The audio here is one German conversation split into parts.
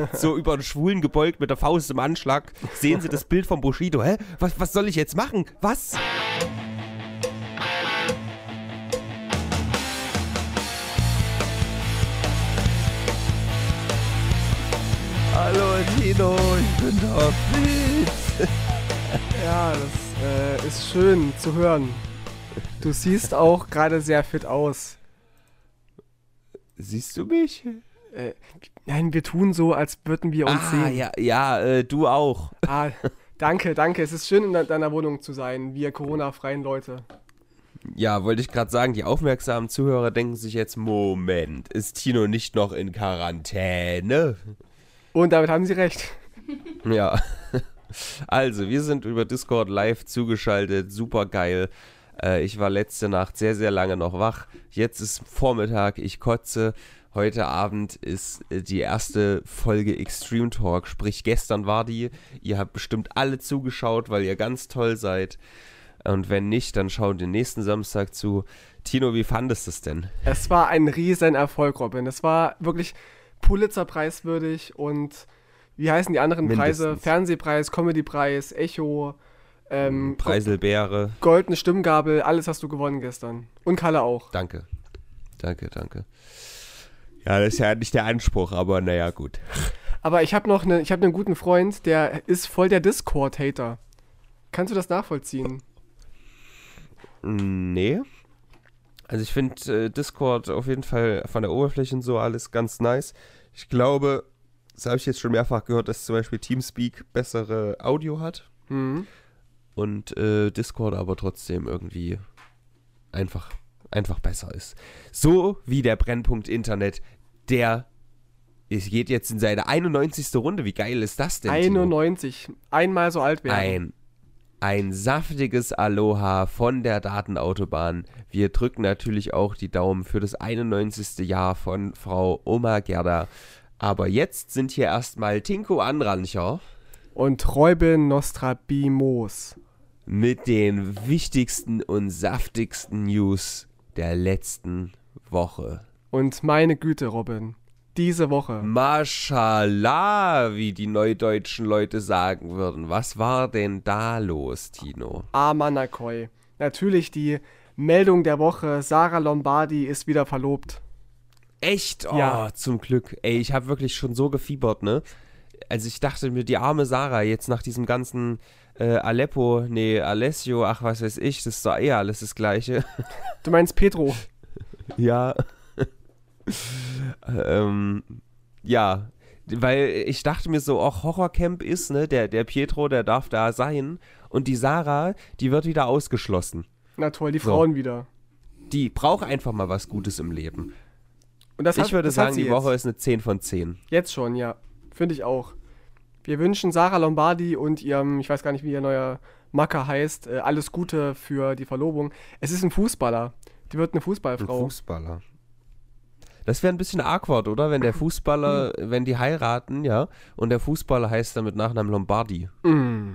so über den Schwulen gebeugt mit der Faust im Anschlag. Sehen Sie das Bild von Bushido. Hä? Was, was soll ich jetzt machen? Was? Hallo Tino, ich bin doch fit. Ja, das äh, ist schön zu hören. Du siehst auch gerade sehr fit aus. Siehst du mich? Äh, nein, wir tun so, als würden wir uns ah, sehen. ja, ja, äh, du auch. Ah, danke, danke. Es ist schön, in de- deiner Wohnung zu sein, wir Corona-freien Leute. Ja, wollte ich gerade sagen, die aufmerksamen Zuhörer denken sich jetzt, Moment, ist Tino nicht noch in Quarantäne? Und damit haben sie recht. Ja. Also, wir sind über Discord live zugeschaltet, super geil. Äh, ich war letzte Nacht sehr, sehr lange noch wach. Jetzt ist Vormittag, ich kotze. Heute Abend ist äh, die erste Folge Extreme Talk, sprich gestern war die. Ihr habt bestimmt alle zugeschaut, weil ihr ganz toll seid. Und wenn nicht, dann schaut den nächsten Samstag zu. Tino, wie fandest du es denn? Es war ein riesen Erfolg, Robin. Es war wirklich Pulitzer-preiswürdig und wie heißen die anderen Preise? Mindestens. Fernsehpreis, Comedypreis, Echo, ähm, Preiselbeere. goldene Stimmgabel, alles hast du gewonnen gestern. Und Kalle auch. Danke. Danke, danke. Ja, das ist ja nicht der Anspruch, aber naja, gut. Aber ich habe noch ne, ich hab einen guten Freund, der ist voll der Discord-Hater. Kannst du das nachvollziehen? Nee. Also ich finde äh, Discord auf jeden Fall von der Oberfläche und so alles ganz nice. Ich glaube, das habe ich jetzt schon mehrfach gehört, dass zum Beispiel Teamspeak bessere Audio hat Mhm. und äh, Discord aber trotzdem irgendwie einfach, einfach besser ist. So wie der Brennpunkt Internet, der es geht jetzt in seine 91. Runde. Wie geil ist das denn? Tino? 91. Einmal so alt werden. Ein, ein saftiges Aloha von der Datenautobahn. Wir drücken natürlich auch die Daumen für das 91. Jahr von Frau Oma Gerda. Aber jetzt sind hier erstmal Tinko Anrancher Und Räuben Nostrabimos. mit den wichtigsten und saftigsten News der letzten Woche. Und meine Güte, Robin. Diese Woche. Mashallah, wie die neudeutschen Leute sagen würden. Was war denn da los, Tino? Amanakoi. Natürlich die Meldung der Woche. Sarah Lombardi ist wieder verlobt. Echt? Oh, Ja. zum Glück. Ey, ich habe wirklich schon so gefiebert, ne? Also ich dachte mir, die arme Sarah jetzt nach diesem ganzen äh, Aleppo, nee, Alessio, ach was weiß ich, das ist doch eher alles das Gleiche. Du meinst Petro. ja. ähm, ja, weil ich dachte mir so, auch Horrorcamp ist, ne, der, der Pietro, der darf da sein und die Sarah, die wird wieder ausgeschlossen. Na toll, die So. Frauen wieder. Die braucht einfach mal was Gutes im Leben. Und das ich hat, würde das sagen, sie die jetzt. Woche ist eine 10 von 10. Jetzt schon, ja. Finde ich auch. Wir wünschen Sarah Lombardi und ihrem, ich weiß gar nicht, wie ihr neuer Macker heißt, äh, alles Gute für die Verlobung. Es ist ein Fußballer. Die wird eine Ein Fußballfrau. Fußballer. Das wäre ein bisschen awkward, oder? Wenn der Fußballer, wenn die heiraten, ja, und der Fußballer heißt dann mit Nachnamen Lombardi. Mm.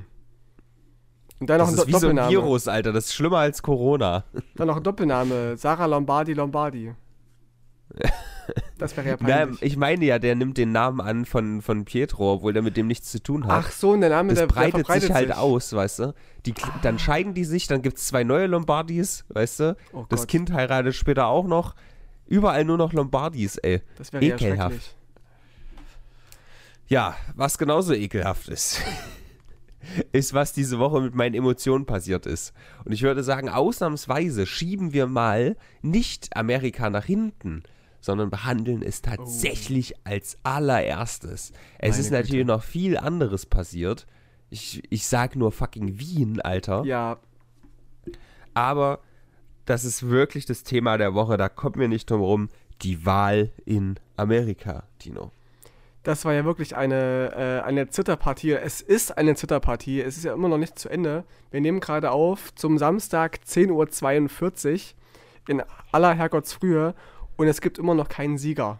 Und dann noch Das ein ist Do wie so ein Doppelname. Virus, Alter. Das ist schlimmer als Corona. Dann noch ein Doppelname. Sarah Lombardi Lombardi. Das wäre ja Na, peinlich. ich meine ja, der nimmt den Namen an von, von Pietro, obwohl der mit dem nichts zu tun hat. Ach so, und der Name, das der, der breitet verbreitet sich halt aus, weißt du? Die, Dann scheiden die sich, dann gibt es zwei neue Lombardis, weißt du? Oh das Gott. Kind heiratet später auch noch. Überall nur noch Lombardis, ey. Das wäre ja schrecklich. Ja, was genauso ekelhaft ist, ist, was diese Woche mit meinen Emotionen passiert ist. Und ich würde sagen, ausnahmsweise schieben wir mal nicht Amerika nach hinten, sondern behandeln es tatsächlich als allererstes. Es Meine ist natürlich Güte. noch viel anderes passiert. Ich, ich sag nur fucking Wien, Alter. Ja, Aber das ist wirklich das Thema der Woche, da kommt mir nicht drum rum. Die Wahl in Amerika, Tino. das war ja wirklich eine, äh, eine Zitterpartie. Es ist eine Zitterpartie. Es ist ja immer noch nicht zu Ende. Wir nehmen gerade auf zum Samstag 10.42 Uhr in aller Herrgottsfrühe und es gibt immer noch keinen Sieger.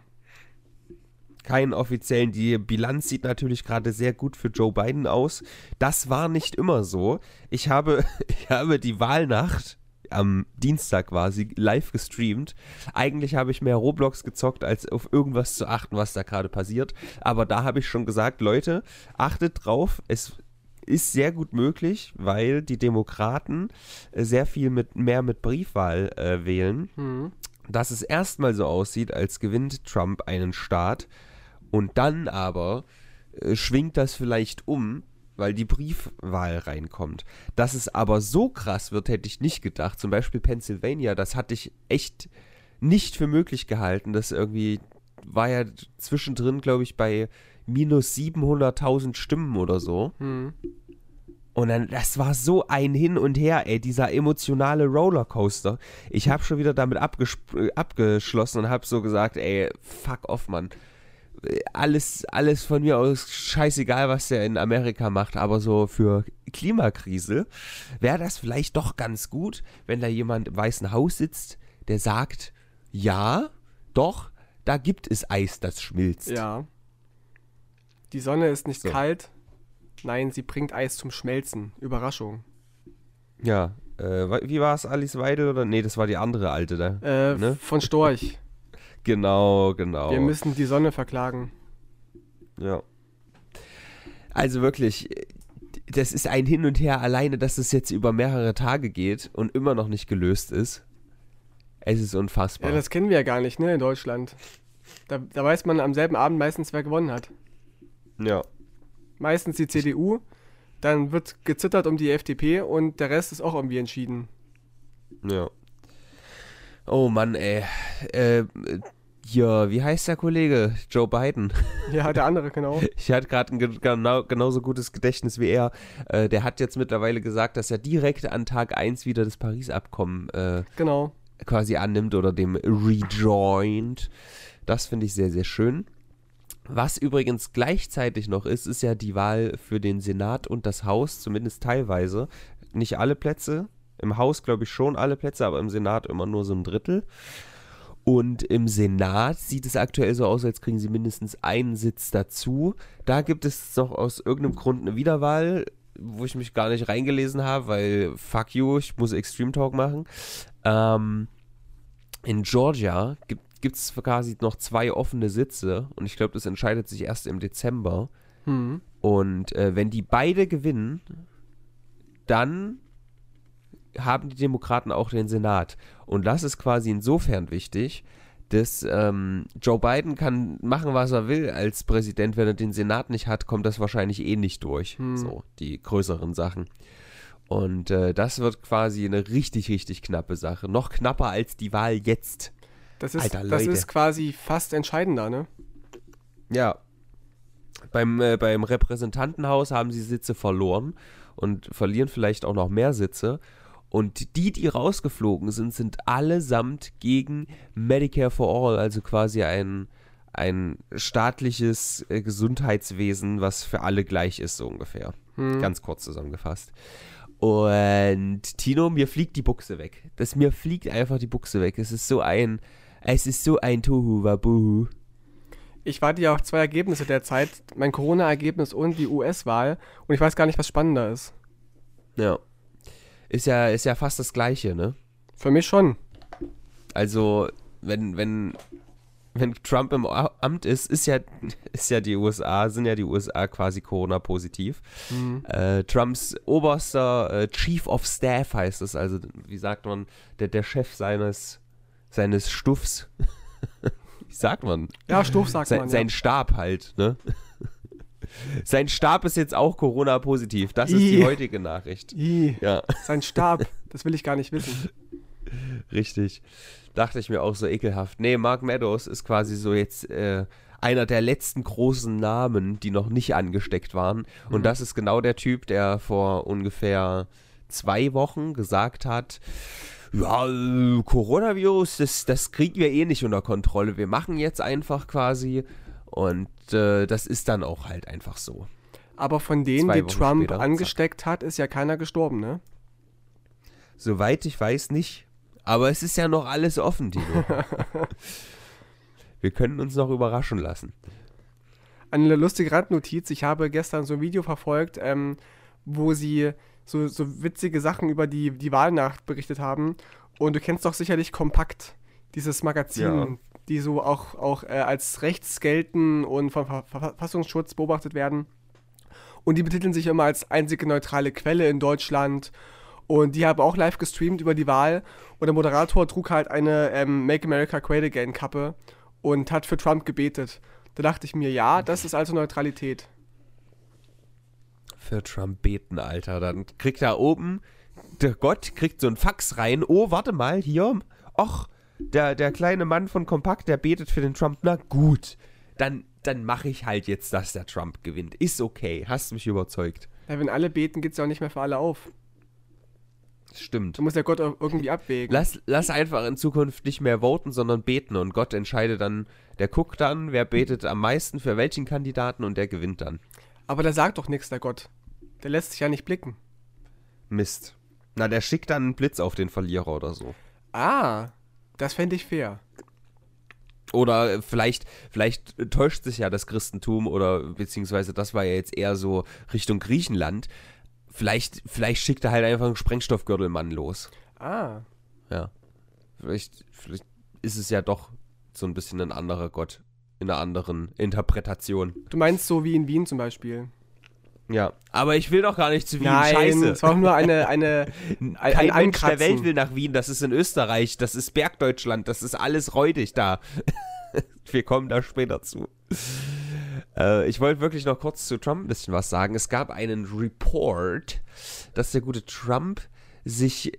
keinen offiziellen. Die Bilanz sieht natürlich gerade sehr gut für Joe Biden aus. Das war nicht immer so. Ich habe, ich habe die Wahlnacht, am Dienstag quasi live gestreamt. Eigentlich habe ich mehr Roblox gezockt, als auf irgendwas zu achten, was da gerade passiert. Aber da habe ich schon gesagt, Leute, achtet drauf, es ist sehr gut möglich, weil die Demokraten äh, sehr viel mit mehr mit Briefwahl äh, wählen, Hm. Dass es erstmal so aussieht, als gewinnt Trump einen Staat und dann aber äh, schwingt das vielleicht um, weil die Briefwahl reinkommt. Dass es aber so krass wird, hätte ich nicht gedacht. Zum Beispiel Pennsylvania, das hatte ich echt nicht für möglich gehalten. Das irgendwie war ja zwischendrin, glaube ich, bei minus 700.000 Stimmen oder so. Hm. Und dann, das war so ein Hin und Her, ey, dieser emotionale Rollercoaster. Ich habe schon wieder damit äh, abgeschlossen und habe so gesagt, ey, fuck off, Mann. Alles, alles von mir aus scheißegal, was der in Amerika macht, aber so für Klimakrise wäre das vielleicht doch ganz gut, wenn da jemand im Weißen Haus sitzt, der sagt, ja, doch, da gibt es Eis, das schmilzt. Ja. Die Sonne ist nicht So. kalt. Nein, sie bringt Eis zum Schmelzen. Überraschung. Ja, äh, wie war es, Alice Weidel oder? Nee, das war die andere alte da. Äh, Ne? Von Storch. Genau, genau. Wir müssen die Sonne verklagen. Ja. Also wirklich, das ist ein Hin und Her alleine, dass es jetzt über mehrere Tage geht und immer noch nicht gelöst ist. Es ist unfassbar. Ja, das kennen wir ja gar nicht, ne, in Deutschland. Da, da weiß man am selben Abend meistens, wer gewonnen hat. ja. Meistens die CDU, dann wird gezittert um die FDP und der Rest ist auch irgendwie entschieden. Ja. Oh Mann, ey. Äh, hier, wie heißt der Kollege? Joe Biden. Ja, der andere, genau. Ich hatte gerade ein ge- genau, genauso gutes Gedächtnis wie er. Äh, der hat jetzt mittlerweile gesagt, dass er direkt an Tag 1 wieder das Paris-Abkommen äh, Genau. quasi annimmt oder dem rejoint. Das finde ich sehr, sehr schön. Was übrigens gleichzeitig noch ist, ist ja die Wahl für den Senat und das Haus, zumindest teilweise. Nicht alle Plätze. Im Haus glaube ich schon alle Plätze, aber im Senat immer nur so ein Drittel. Und im Senat sieht es aktuell so aus, als kriegen sie mindestens einen Sitz dazu. Da gibt es noch aus irgendeinem Grund eine Wiederwahl, wo ich mich gar nicht reingelesen habe, weil fuck you, ich muss Extreme Talk machen. Ähm, in Georgia gibt es quasi noch zwei offene Sitze und ich glaube, das entscheidet sich erst im Dezember. Hm. Und äh, wenn die beide gewinnen, dann haben die Demokraten auch den Senat. Und das ist quasi insofern wichtig, dass ähm, Joe Biden kann machen, was er will als Präsident. Wenn er den Senat nicht hat, kommt das wahrscheinlich eh nicht durch. Hm. So, die größeren Sachen. Und äh, das wird quasi eine richtig, richtig knappe Sache. Noch knapper als die Wahl jetzt. Das ist, Alter, das ist quasi fast entscheidender, ne? Ja. Beim, äh, beim Repräsentantenhaus haben sie Sitze verloren und verlieren vielleicht auch noch mehr Sitze. Und die, die rausgeflogen sind, sind allesamt gegen Medicare for All, also quasi ein, ein staatliches äh, Gesundheitswesen, was für alle gleich ist, so ungefähr. Hm. Ganz kurz zusammengefasst. Und Tino, mir fliegt die Buchse weg. Das mir fliegt einfach die Buchse weg. Es ist so ein, es ist so ein Tohu Wabuhu. Ich warte ja auf zwei Ergebnisse derzeit. Mein Corona-Ergebnis und die US-Wahl. Und ich weiß gar nicht, was spannender ist. Ja. Ist ja, ist ja fast das Gleiche, ne? Für mich schon. Also, wenn, wenn, wenn Trump im Amt ist, ist ja, ist ja die USA, sind ja die USA quasi Corona-positiv. Hm. Äh, Trumps oberster äh, Chief of Staff heißt es, also wie sagt man, der, der Chef seines, seines Stuffs. wie sagt man? Ja, Stuff sagt sein, man. sein ja. Stab halt, ne? sein Stab ist jetzt auch Corona-positiv. Das ist die heutige Nachricht. Ih, Ja. sein Stab. Das will ich gar nicht wissen. Richtig. Dachte ich mir auch so ekelhaft. Nee, Mark Meadows ist quasi so jetzt äh, einer der letzten großen Namen, die noch nicht angesteckt waren. Und Mhm. das ist genau der Typ, der vor ungefähr zwei Wochen gesagt hat, ja, äh, Coronavirus, das, das kriegen wir eh nicht unter Kontrolle. Wir machen jetzt einfach quasi. Und äh, das ist dann auch halt einfach so. Aber von denen, die Trump später, angesteckt hat, ist ja keiner gestorben, ne? Soweit ich weiß nicht. Aber es ist ja noch alles offen, Tino. Wir können uns noch überraschen lassen. Eine lustige Randnotiz, ich habe gestern so ein Video verfolgt, ähm, wo sie so, so witzige Sachen über die, die Wahlnacht berichtet haben. Und du kennst doch sicherlich Kompakt, dieses Magazin, Ja. die so auch, auch äh, als rechts gelten und vom Ver Verfassungsschutz beobachtet werden. Und die betiteln sich immer als einzige neutrale Quelle in Deutschland. Und die haben auch live gestreamt über die Wahl. Und der Moderator trug halt eine ähm, Make America Great Again Kappe und hat für Trump gebetet. Da dachte ich mir, ja, das ist also Neutralität. Für Trump beten, Alter. Dann kriegt er oben, der Gott kriegt so ein Fax rein. Oh, warte mal, hier. Och, der, der kleine Mann von Kompakt, der betet für den Trump. Na gut, dann, dann mache ich halt jetzt, dass der Trump gewinnt. Ist okay, hast mich überzeugt. Ja, wenn alle beten, geht es ja auch nicht mehr für alle auf. Stimmt. Da muss der Gott auch irgendwie abwägen. Lass, lass einfach in Zukunft nicht mehr voten, sondern beten. Und Gott entscheidet dann, der guckt dann, wer betet am meisten für welchen Kandidaten und der gewinnt dann. Aber der sagt doch nichts, der Gott. Der lässt sich ja nicht blicken. Mist. Na, der schickt dann einen Blitz auf den Verlierer oder so. Ah, das fände ich fair. Oder äh, vielleicht, vielleicht täuscht sich ja das Christentum oder beziehungsweise das war ja jetzt eher so Richtung Griechenland. Vielleicht, vielleicht schickt er halt einfach einen Sprengstoffgürtelmann los. Ah, Ja. Vielleicht, vielleicht ist es ja doch so ein bisschen ein anderer Gott in einer anderen Interpretation. du meinst so wie in Wien zum Beispiel. Ja. Aber ich will doch gar nicht zu Wien. Nein, Scheiße. es war auch nur eine, eine, ein, Kein ein Mensch der. Welt will nach Wien. Das ist in Österreich. Das ist Bergdeutschland. Das ist alles räudig da. Wir kommen da später zu. Äh, ich wollte wirklich noch kurz zu Trump ein bisschen was sagen. Es gab einen Report, dass der gute Trump sich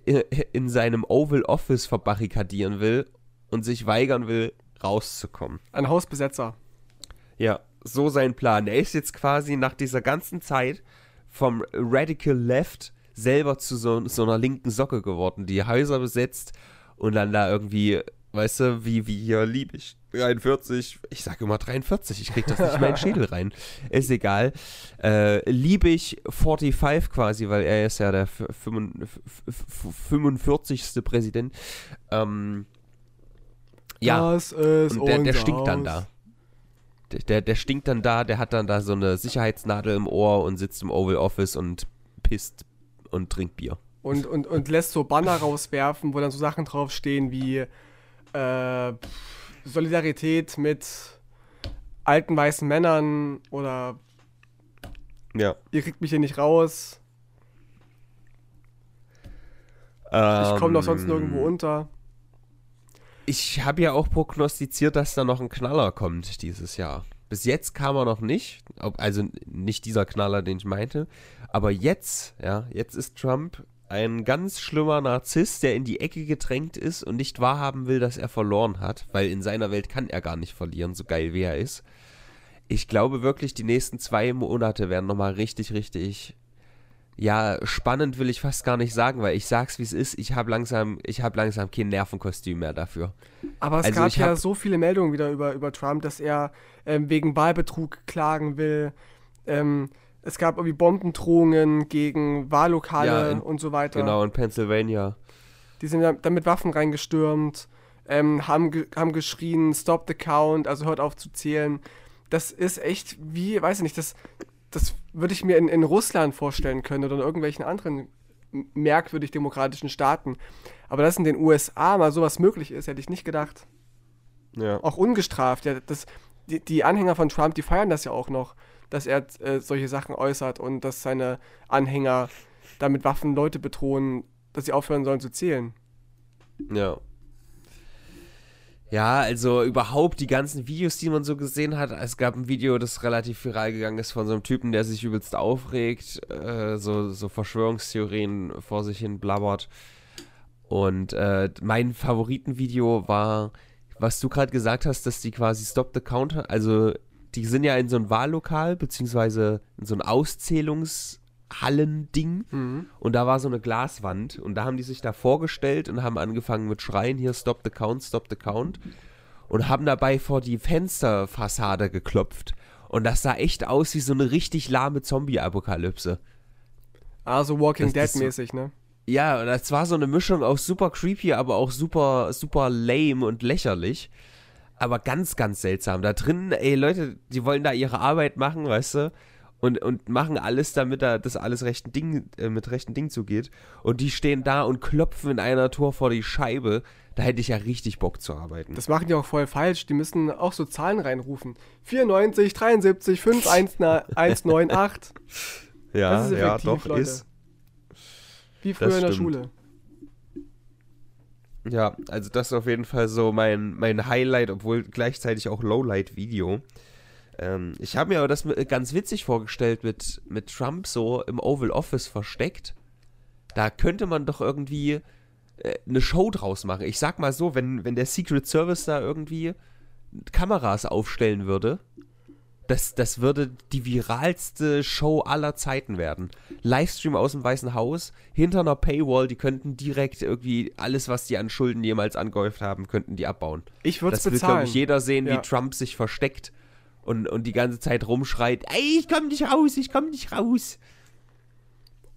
in seinem Oval Office verbarrikadieren will und sich weigern will, rauszukommen. Ein Hausbesetzer. Ja, so sein Plan. Er ist jetzt quasi nach dieser ganzen Zeit vom Radical Left selber zu so, so einer linken Socke geworden, die Häuser besetzt und dann da irgendwie, weißt du, wie, wie hier lieb ich 43, ich sage immer 43, ich krieg das nicht in meinen Schädel rein. Ist egal. Äh, Liebig 45 quasi, weil er ist ja der f- fünfund- f- f- 45. Präsident. Ähm, ja, Das ist und der, der stinkt dann da. Der, der, der stinkt dann da, der hat dann da so eine Sicherheitsnadel im Ohr und sitzt im Oval Office und pisst und trinkt Bier. Und, und, und lässt so Banner rauswerfen, wo dann so Sachen draufstehen wie äh, Solidarität mit alten weißen Männern oder Ja. ihr kriegt mich hier nicht raus, ich komme doch sonst nirgendwo unter. Ich habe ja auch prognostiziert, dass da noch ein Knaller kommt dieses Jahr. Bis jetzt kam er noch nicht, also nicht dieser Knaller, den ich meinte, aber jetzt, ja, jetzt ist Trump ein ganz schlimmer Narzisst, der in die Ecke gedrängt ist und nicht wahrhaben will, dass er verloren hat, weil in seiner Welt kann er gar nicht verlieren, so geil wie er ist. Ich glaube wirklich, die nächsten zwei Monate werden nochmal richtig, richtig, ja, spannend will ich fast gar nicht sagen, weil ich sag's wie es ist, ich habe langsam, ich habe langsam kein Nervenkostüm mehr dafür. Aber es Also gab ja so viele Meldungen wieder über, über Trump, dass er ähm, wegen Wahlbetrug klagen will. Ähm, es gab irgendwie Bombendrohungen gegen Wahllokale Ja, in- und so weiter. Genau, in Pennsylvania. Die sind dann mit Waffen reingestürmt, ähm, haben, ge haben geschrien, stop the count, also hört auf zu zählen. Das ist echt wie, weiß ich nicht, das, das würde ich mir in, in Russland vorstellen können oder in irgendwelchen anderen merkwürdig demokratischen Staaten. Aber dass in den USA mal sowas möglich ist, hätte ich nicht gedacht. Ja. Auch ungestraft. Ja, das, die, die Anhänger von Trump, die feiern das ja auch noch, dass er äh, solche Sachen äußert und dass seine Anhänger da mit Waffen Leute bedrohen, dass sie aufhören sollen zu zählen. Ja. Ja, also überhaupt die ganzen Videos, die man so gesehen hat. Es gab ein Video, das relativ viral gegangen ist von so einem Typen, der sich übelst aufregt, äh, so, so Verschwörungstheorien vor sich hin blabbert. Und äh, mein Favoritenvideo war, was du gerade gesagt hast, dass die quasi Stop the Counter, also die sind ja in so ein Wahllokal, beziehungsweise in so ein Auszählungshallending. Mhm. Und da war so eine Glaswand und da haben die sich da vorgestellt und haben angefangen mit Schreien, hier Stop the Count, Stop the Count und haben dabei vor die Fensterfassade geklopft. Und das sah echt aus wie so eine richtig lahme Zombie-Apokalypse. Also Walking Dead mäßig, ne? Ja, und das war so eine Mischung aus super creepy, aber auch super, super lame und lächerlich. Aber ganz, ganz seltsam. Da drin, ey, Leute, die wollen da ihre Arbeit machen, weißt du? Und, und machen alles, damit da das alles rechten Ding, äh, mit rechten Ding zugeht. Und die stehen da und klopfen in einer Tour vor die Scheibe. Da hätte ich ja richtig Bock zu arbeiten. Das machen die auch voll falsch. Die müssen auch so Zahlen reinrufen. 94, 73, 5, 1, 198. ja, ja, doch, Leute. ist. Wie früher in der Schule. Ja, also das ist auf jeden Fall so mein, mein Highlight, obwohl gleichzeitig auch Lowlight-Video. Ähm, ich habe mir aber das ganz witzig vorgestellt mit, mit Trump so im Oval Office versteckt. Da könnte man doch irgendwie äh, eine Show draus machen. Ich sag mal so, wenn, wenn der Secret Service da irgendwie Kameras aufstellen würde, das, das würde die viralste Show aller Zeiten werden. Livestream aus dem Weißen Haus, hinter einer Paywall, die könnten direkt irgendwie alles, was die an Schulden jemals angehäuft haben, könnten die abbauen. Ich würde es bezahlen. Das will, glaube ich, jeder sehen, ja. wie Trump sich versteckt und, und die ganze Zeit rumschreit, ey, ich komm nicht raus, ich komm nicht raus.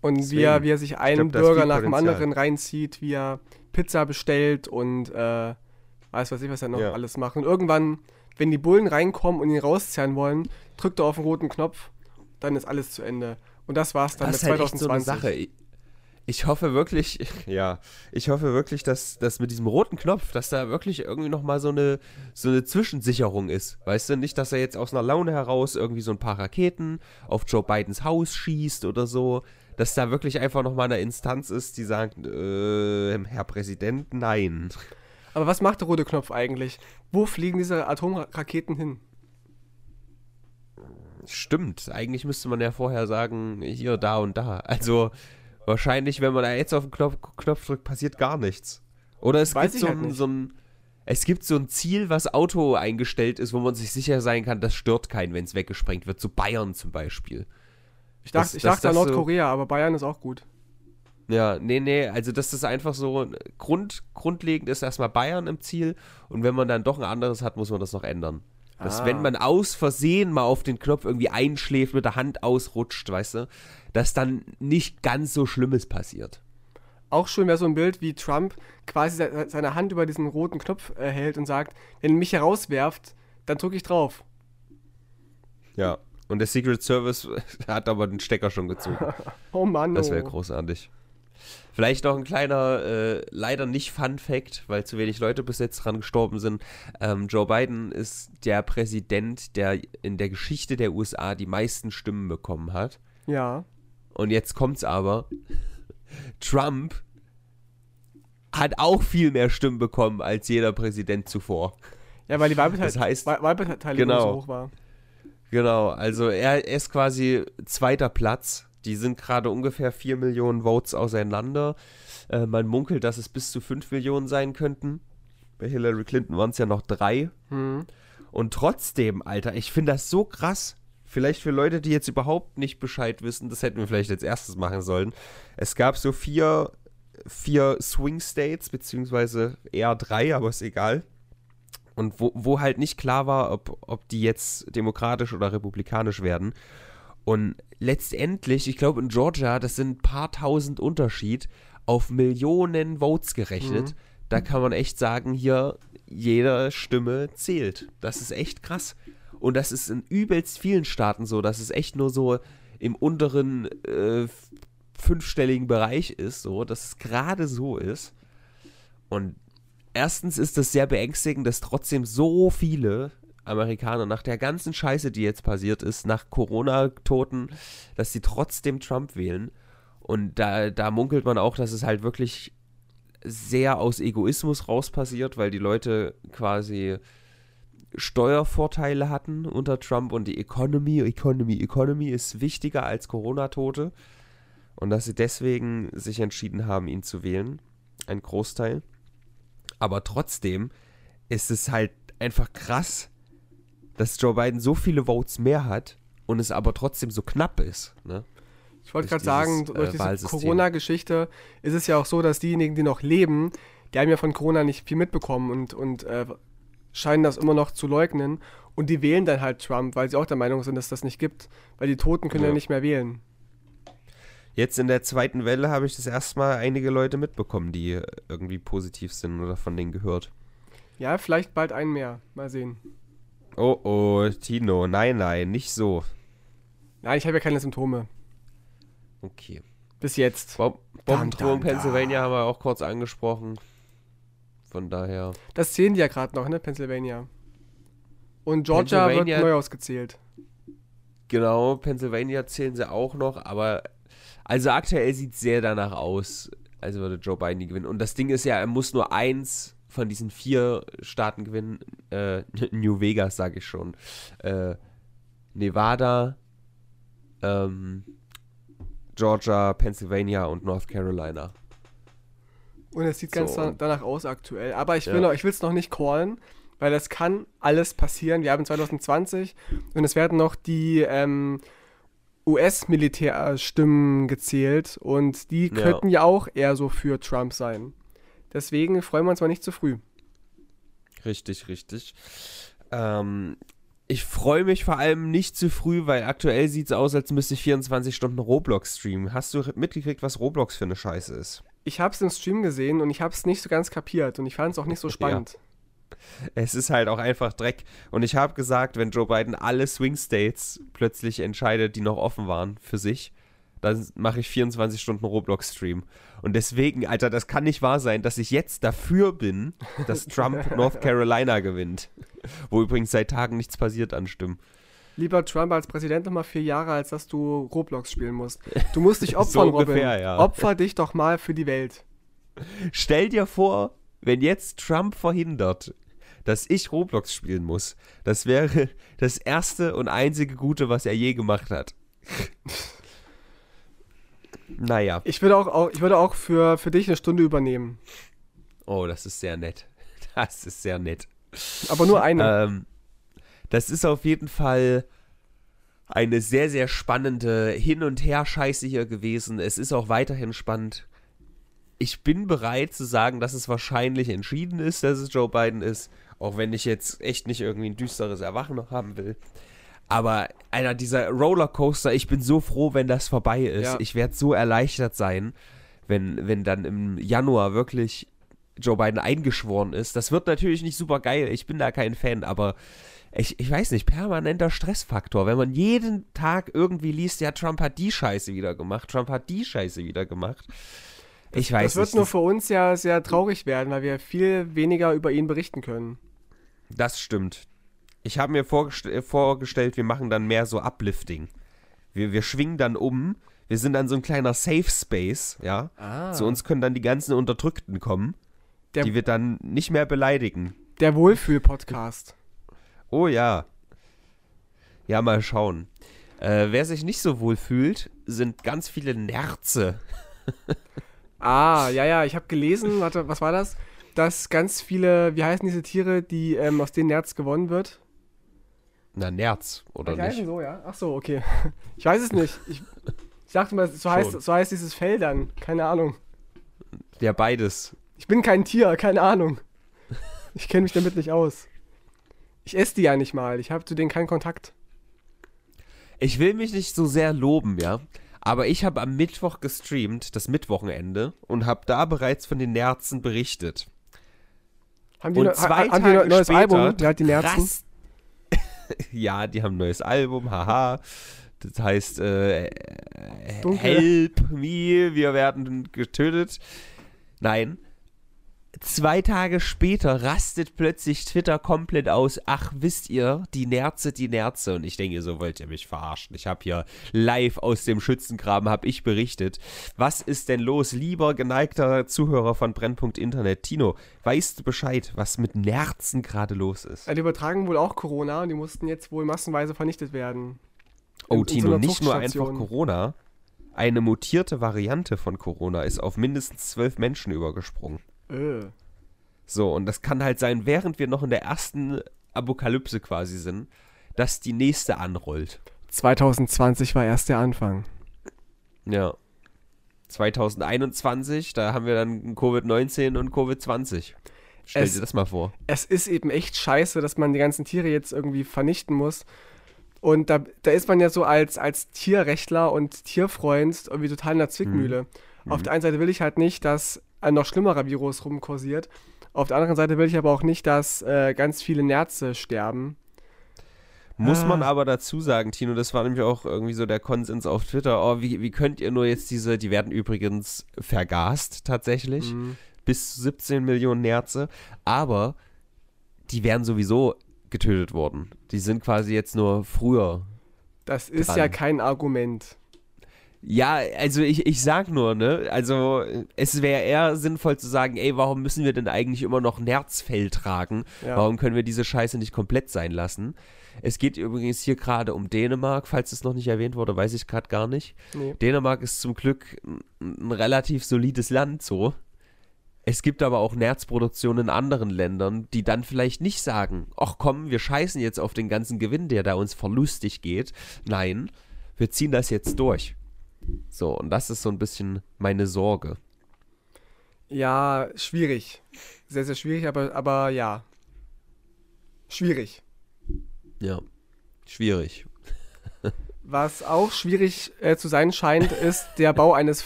Und wie er, wie er sich einen glaub, Burger nach dem anderen reinzieht, wie er Pizza bestellt und äh, weiß was ich, was er noch ja. alles macht. Und irgendwann, wenn die Bullen reinkommen und ihn rauszerren wollen, drückt er auf den roten Knopf, dann ist alles zu Ende. Und das war's dann das mit 2020. Halt so eine Sache ich hoffe wirklich, ja, ich hoffe wirklich, dass, dass mit diesem roten Knopf, dass da wirklich irgendwie nochmal so eine, so eine Zwischensicherung ist. Weißt du, nicht, dass er jetzt aus einer Laune heraus irgendwie so ein paar Raketen auf Joe Bidens Haus schießt oder so. Dass da wirklich einfach nochmal eine Instanz ist, die sagt, äh, Herr Präsident, nein. Aber was macht der rote Knopf eigentlich? Wo fliegen diese Atomraketen hin? Stimmt, eigentlich müsste man ja vorher sagen, hier, da und da. Also, Wahrscheinlich, wenn man da jetzt auf den Knopf, Knopf drückt, passiert gar nichts. Oder es Weiß gibt so, halt ein, so ein, es gibt so ein Ziel, was Auto eingestellt ist, wo man sich sicher sein kann, das stört keinen, wenn es weggesprengt wird. So Bayern zum Beispiel. Ich dachte, das, ich dachte an Nordkorea, so, aber Bayern ist auch gut. Ja, nee, nee, also das ist einfach so, Grund, grundlegend ist erstmal Bayern im Ziel und wenn man dann doch ein anderes hat, muss man das noch ändern. Dass ah. wenn man aus Versehen mal auf den Knopf irgendwie einschläft, mit der Hand ausrutscht, weißt du, dass dann nicht ganz so Schlimmes passiert. Auch schön wäre so ein Bild, wie Trump quasi seine Hand über diesen roten Knopf äh, hält und sagt, wenn mich herauswerft, dann drücke ich drauf. Ja, und der Secret Service hat aber den Stecker schon gezogen. oh Mann. Das wäre oh. großartig. Vielleicht noch ein kleiner, äh, leider nicht Fun Fact, weil zu wenig Leute bis jetzt dran gestorben sind. Ähm, Joe Biden ist der Präsident, der in der Geschichte der USA die meisten Stimmen bekommen hat. Ja. Und jetzt kommt's aber. Trump hat auch viel mehr Stimmen bekommen als jeder Präsident zuvor. Ja, weil die Wahlbeteiligung, das heißt, Wahlbeteiligung genau, so hoch war. Genau, also er, er ist quasi zweiter Platz. Die sind gerade ungefähr 4 Millionen Votes auseinander. Äh, man munkelt, dass es bis zu 5 Millionen sein könnten. Bei Hillary Clinton waren es ja noch drei. Hm. Und trotzdem, Alter, ich finde das so krass. Vielleicht für Leute, die jetzt überhaupt nicht Bescheid wissen, das hätten wir vielleicht als erstes machen sollen. Es gab so vier, vier Swing States, beziehungsweise eher drei, aber ist egal. Und wo, wo halt nicht klar war, ob, ob die jetzt demokratisch oder republikanisch werden. Und letztendlich, ich glaube in Georgia, das sind ein paar tausend Unterschied auf Millionen Votes gerechnet. Mhm. Da kann man echt sagen, hier, jede Stimme zählt. Das ist echt krass. Und das ist in übelst vielen Staaten so, dass es echt nur so im unteren äh, fünfstelligen Bereich ist, so, dass es gerade so ist. Und erstens ist das sehr beängstigend, dass trotzdem so viele Amerikaner nach der ganzen Scheiße, die jetzt passiert ist, nach Corona-Toten, dass sie trotzdem Trump wählen. Und da, da munkelt man auch, dass es halt wirklich sehr aus Egoismus raus passiert, weil die Leute quasi Steuervorteile hatten unter Trump und die Economy, Economy, Economy ist wichtiger als Corona-Tote und dass sie deswegen sich entschieden haben, ihn zu wählen, ein Großteil. Aber trotzdem ist es halt einfach krass, dass Joe Biden so viele Votes mehr hat und es aber trotzdem so knapp ist. Ne? Ich wollte gerade sagen, durch äh, diese Corona-Geschichte ist es ja auch so, dass diejenigen, die noch leben, die haben ja von Corona nicht viel mitbekommen und, und äh, scheinen das immer noch zu leugnen. Und die wählen dann halt Trump, weil sie auch der Meinung sind, dass das nicht gibt. Weil die Toten können ja, ja nicht mehr wählen. Jetzt in der zweiten Welle habe ich das erstmal einige Leute mitbekommen, die irgendwie positiv sind oder von denen gehört. Ja, vielleicht bald einen mehr. Mal sehen. Oh oh, Tino, nein, nein, nicht so. Nein, ich habe ja keine Symptome. Okay. Bis jetzt. Dun, dun, Pennsylvania haben wir auch kurz angesprochen. Von daher. Das zählen die ja gerade noch, ne? Pennsylvania. Und Georgia wird Pennsylvania- neu ausgezählt. Genau, Pennsylvania zählen sie auch noch, aber also aktuell sieht es sehr danach aus, als würde Joe Biden die gewinnen. Und das Ding ist ja, er muss nur eins von diesen vier Staaten gewinnen. Äh, New Vegas, sage ich schon. Äh, Nevada, ähm, Georgia, Pennsylvania und North Carolina. Und es sieht ganz So. da- danach aus aktuell. Aber ich will Ja. noch, es noch nicht callen, weil es kann alles passieren. Wir haben 2020 und es werden noch die ähm, US-Militärstimmen gezählt und die Ja. könnten ja auch eher so für Trump sein. Deswegen freuen wir uns mal nicht zu früh. Richtig, richtig. Ähm, ich freue mich vor allem nicht zu früh, weil aktuell sieht es aus, als müsste ich 24 Stunden Roblox streamen. Hast du mitgekriegt, was Roblox für eine Scheiße ist? Ich habe es im Stream gesehen und ich habe es nicht so ganz kapiert und ich fand es auch nicht so spannend. Es ist halt auch einfach Dreck. Und ich habe gesagt, wenn Joe Biden alle Swing States plötzlich entscheidet, die noch offen waren für sich, dann mache ich 24 Stunden Roblox-Stream. Und deswegen, Alter, das kann nicht wahr sein, dass ich jetzt dafür bin, dass Trump North Carolina gewinnt. Wo übrigens seit Tagen nichts passiert an Stimmen. Lieber Trump als Präsident noch mal vier Jahre, als dass du Roblox spielen musst. Du musst dich opfern, So ungefähr, Robin. ja. Opfer dich doch mal für die Welt. Stell dir vor, wenn jetzt Trump verhindert, dass ich Roblox spielen muss, das wäre das erste und einzige Gute, was er je gemacht hat. naja. Ich würde auch, auch, ich würde auch für, für dich eine Stunde übernehmen. Oh, das ist sehr nett. Das ist sehr nett. Aber nur eine. Ähm, das ist auf jeden Fall eine sehr, sehr spannende Hin- und Her-Scheiße hier gewesen. Es ist auch weiterhin spannend. Ich bin bereit zu sagen, dass es wahrscheinlich entschieden ist, dass es Joe Biden ist. Auch wenn ich jetzt echt nicht irgendwie ein düsteres Erwachen noch haben will. Aber einer dieser Rollercoaster, ich bin so froh, wenn das vorbei ist. Ja. Ich werde so erleichtert sein, wenn, wenn dann im Januar wirklich Joe Biden eingeschworen ist. Das wird natürlich nicht super geil. Ich bin da kein Fan, aber ich, ich weiß nicht, permanenter Stressfaktor. Wenn man jeden Tag irgendwie liest, ja, Trump hat die Scheiße wieder gemacht, Trump hat die Scheiße wieder gemacht. Ich weiß das wird nicht. nur für uns ja sehr traurig werden, weil wir viel weniger über ihn berichten können. Das stimmt. Ich habe mir vorgest äh, vorgestellt, wir machen dann mehr so Uplifting. Wir, wir schwingen dann um. Wir sind dann so ein kleiner Safe Space, ja. Ah. Zu uns können dann die ganzen Unterdrückten kommen, Der- die wir dann nicht mehr beleidigen. Der Wohlfühl-Podcast. Oh ja. Ja, mal schauen. Äh, wer sich nicht so wohl fühlt, sind ganz viele Nerze. Ah, ja, ja, ich habe gelesen, warte, was war das? Dass ganz viele, wie heißen diese Tiere, die ähm, aus denen Nerz gewonnen wird? Na, Nerz, oder Die heißen nicht? so, ja? Ach so, okay. Ich weiß es nicht. Ich, ich dachte mal, so heißt, so heißt dieses Fell dann. Keine Ahnung. Ja, beides. Ich bin kein Tier, keine Ahnung. Ich kenne mich damit nicht aus. Ich esse die ja nicht mal. Ich habe zu denen keinen Kontakt. Ich will mich nicht so sehr loben, ja. Aber ich habe am Mittwoch gestreamt, das Mittwochenende, und habe da bereits von den Nerzen berichtet. Haben die, Und ne- zwei ha- haben die ein Tage neues später Album? Ja, die Nerzen. ja, die haben ein neues Album, haha. Das heißt, äh, äh, Dunkel. Help me, wir werden getötet. Nein. Zwei Tage später rastet plötzlich Twitter komplett aus. Ach, wisst ihr, die Nerze, die Nerze. Und ich denke, so wollt ihr mich verarschen. Ich habe hier live aus dem Schützengraben habe ich berichtet. Was ist denn los, lieber geneigter Zuhörer von Brennpunkt Internet? Tino, weißt du Bescheid, was mit Nerzen gerade los ist? Ja, die übertragen wohl auch Corona und die mussten jetzt wohl massenweise vernichtet werden. Oh, in- in so Tino, nicht nur einfach. Corona. Eine mutierte Variante von Corona ist auf mindestens zwölf Menschen übergesprungen. Äh. So, und das kann halt sein, während wir noch in der ersten Apokalypse quasi sind, dass die nächste anrollt. 2020 war erst der Anfang. Ja. 2021, da haben wir dann Covid-19 und Covid-20. Stell Es- dir das mal vor. Es ist eben echt scheiße, dass man die ganzen Tiere jetzt irgendwie vernichten muss. Und da, da ist man ja so als, als Tierrechtler und Tierfreund irgendwie total in der Zwickmühle. Auf der einen Seite will ich halt nicht, dass ein noch schlimmerer Virus rumkursiert. Auf der anderen Seite will ich aber auch nicht, dass äh, ganz viele Nerze sterben. Muss Ah. man aber dazu sagen, Tino, das war nämlich auch irgendwie so der Konsens auf Twitter. Oh, wie, wie könnt ihr nur jetzt diese, die werden übrigens vergast tatsächlich, Mhm. bis zu 17 Millionen Nerze, aber die wären sowieso getötet worden. Die sind quasi jetzt nur früher. Das ist dran. ja kein Argument. Ja, also ich, ich sag nur, ne, also es wäre eher sinnvoll zu sagen, ey, warum müssen wir denn eigentlich immer noch Nerzfell tragen? Ja. Warum können wir diese Scheiße nicht komplett sein lassen? Es geht übrigens hier gerade um Dänemark, falls es noch nicht erwähnt wurde, weiß ich gerade gar nicht. Nee. Dänemark ist zum Glück ein, ein relativ solides Land so. Es gibt aber auch Nerzproduktion in anderen Ländern, die dann vielleicht nicht sagen, ach komm, wir scheißen jetzt auf den ganzen Gewinn, der da uns verlustig geht. Nein, wir ziehen das jetzt durch. So, und das ist so ein bisschen meine Sorge. Ja, schwierig. Sehr, sehr schwierig, aber, aber ja. Schwierig. Ja, schwierig. Was auch schwierig äh, zu sein scheint, ist der Bau eines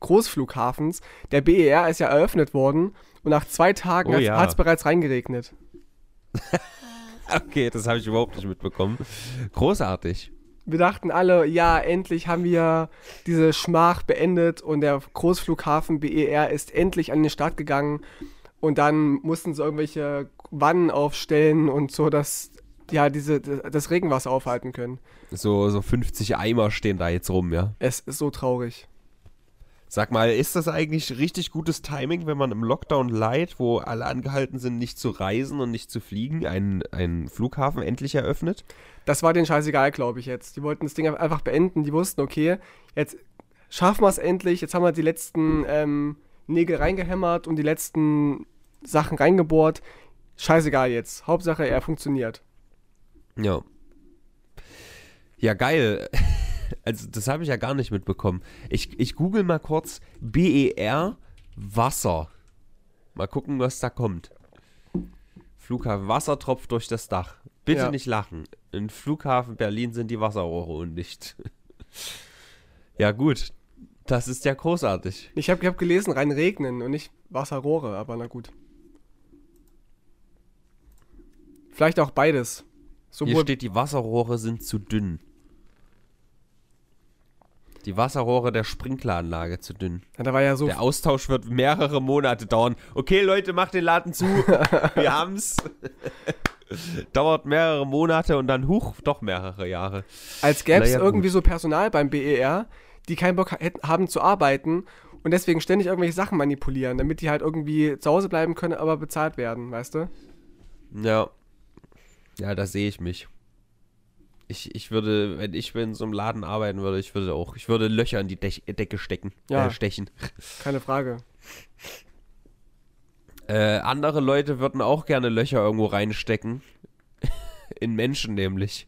Großflughafens. Der BER ist ja eröffnet worden und nach zwei Tagen Oh hat es bereits reingeregnet. Okay, das habe ich überhaupt nicht mitbekommen. Großartig. Wir dachten alle, ja, endlich haben wir diese Schmach beendet und der Großflughafen BER ist endlich an den Start gegangen. Und dann mussten sie irgendwelche Wannen aufstellen und so, dass ja diese, das Regenwasser aufhalten können. So, so 50 Eimer stehen da jetzt rum, ja. Es ist so traurig. Sag mal, ist das eigentlich richtig gutes Timing, wenn man im Lockdown light, wo alle angehalten sind, nicht zu reisen und nicht zu fliegen, einen, einen Flughafen endlich eröffnet? Das war denen scheißegal, glaube ich jetzt. Die wollten das Ding einfach beenden. Die wussten, okay, jetzt schaffen wir es endlich. Jetzt haben wir die letzten ähm, Nägel reingehämmert und die letzten Sachen reingebohrt. Scheißegal jetzt. Hauptsache, er funktioniert. Ja. Ja, geil. Also, das habe ich ja gar nicht mitbekommen. Ich, ich google mal kurz BER Wasser. Mal gucken, was da kommt. Flughafen Wasser tropft durch das Dach. Bitte Ja. nicht lachen. Im Flughafen Berlin sind die Wasserrohre undicht. ja, gut. Das ist ja großartig. Ich habe hab gelesen, rein regnen und nicht Wasserrohre, aber na gut. Vielleicht auch beides. Hier Sowohl, steht, die Wasserrohre sind zu dünn. Die Wasserrohre der Sprinkleranlage zu dünn. ja, da war ja so Der Austausch wird mehrere Monate dauern. Okay, Leute, macht den Laden zu. Wir haben's. Dauert mehrere Monate und dann, huch, doch mehrere Jahre. Als gäbe es Naja, irgendwie gut. so Personal beim BER, die keinen Bock haben zu arbeiten und deswegen ständig irgendwelche Sachen manipulieren, damit die halt irgendwie zu Hause bleiben können, aber bezahlt werden, weißt du? Ja. Ja, da sehe ich mich. Ich, ich würde, wenn ich in so einem Laden arbeiten würde, ich würde auch, ich würde Löcher in die Dech Decke stecken, Ja. äh, stechen. Keine Frage. Äh, andere Leute würden auch gerne Löcher irgendwo reinstecken. In Menschen nämlich.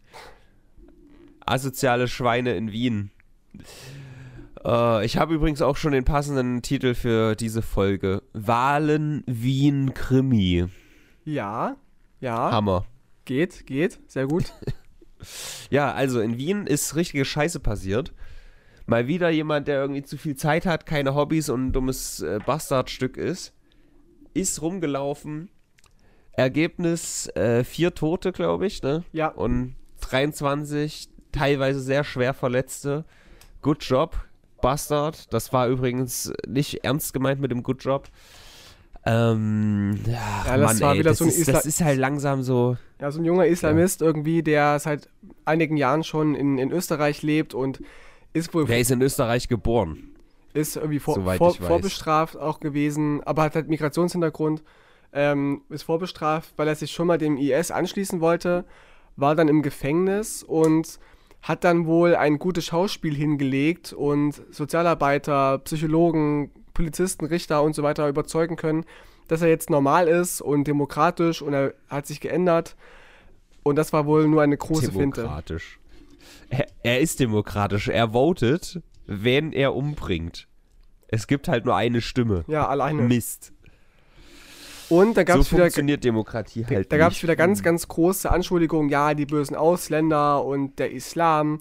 Asoziale Schweine in Wien. Äh, ich habe übrigens auch schon den passenden Titel für diese Folge. Wahlen Wien Krimi. Ja, ja, Hammer. geht, geht, sehr gut. Ja, also in Wien ist richtige Scheiße passiert. Mal wieder jemand, der irgendwie zu viel Zeit hat, keine Hobbys und ein dummes äh, Bastardstück ist, ist rumgelaufen. Ergebnis äh, vier Tote, glaube ich, ne? Ja. Und 23 teilweise sehr schwer Verletzte. Good Job, Bastard. Das war übrigens nicht ernst gemeint mit dem Good Job. Ähm, ach, Ja, das war wieder das so ein ist, Isla- das ist halt langsam so. Ja, so ein junger Islamist irgendwie, der seit einigen Jahren schon in, in Österreich lebt und ist wohl Wer ist in Österreich geboren? ist irgendwie vor, vor, vorbestraft auch gewesen, aber hat halt Migrationshintergrund, ähm, ist vorbestraft, weil er sich schon mal dem IS anschließen wollte, war dann im Gefängnis und hat dann wohl ein gutes Schauspiel hingelegt und Sozialarbeiter, Psychologen, Polizisten, Richter und so weiter überzeugen können, dass er jetzt normal ist und demokratisch und er hat sich geändert. Und das war wohl nur eine große Finte. demokratisch. Er, er ist demokratisch. Er votet, wen er umbringt. Es gibt halt nur eine Stimme. Ja, alleine. Mist. Und da gab so es wieder funktioniert Demokratie halt Da gab es wieder ganz, ganz große Anschuldigungen, ja, die bösen Ausländer und der Islam.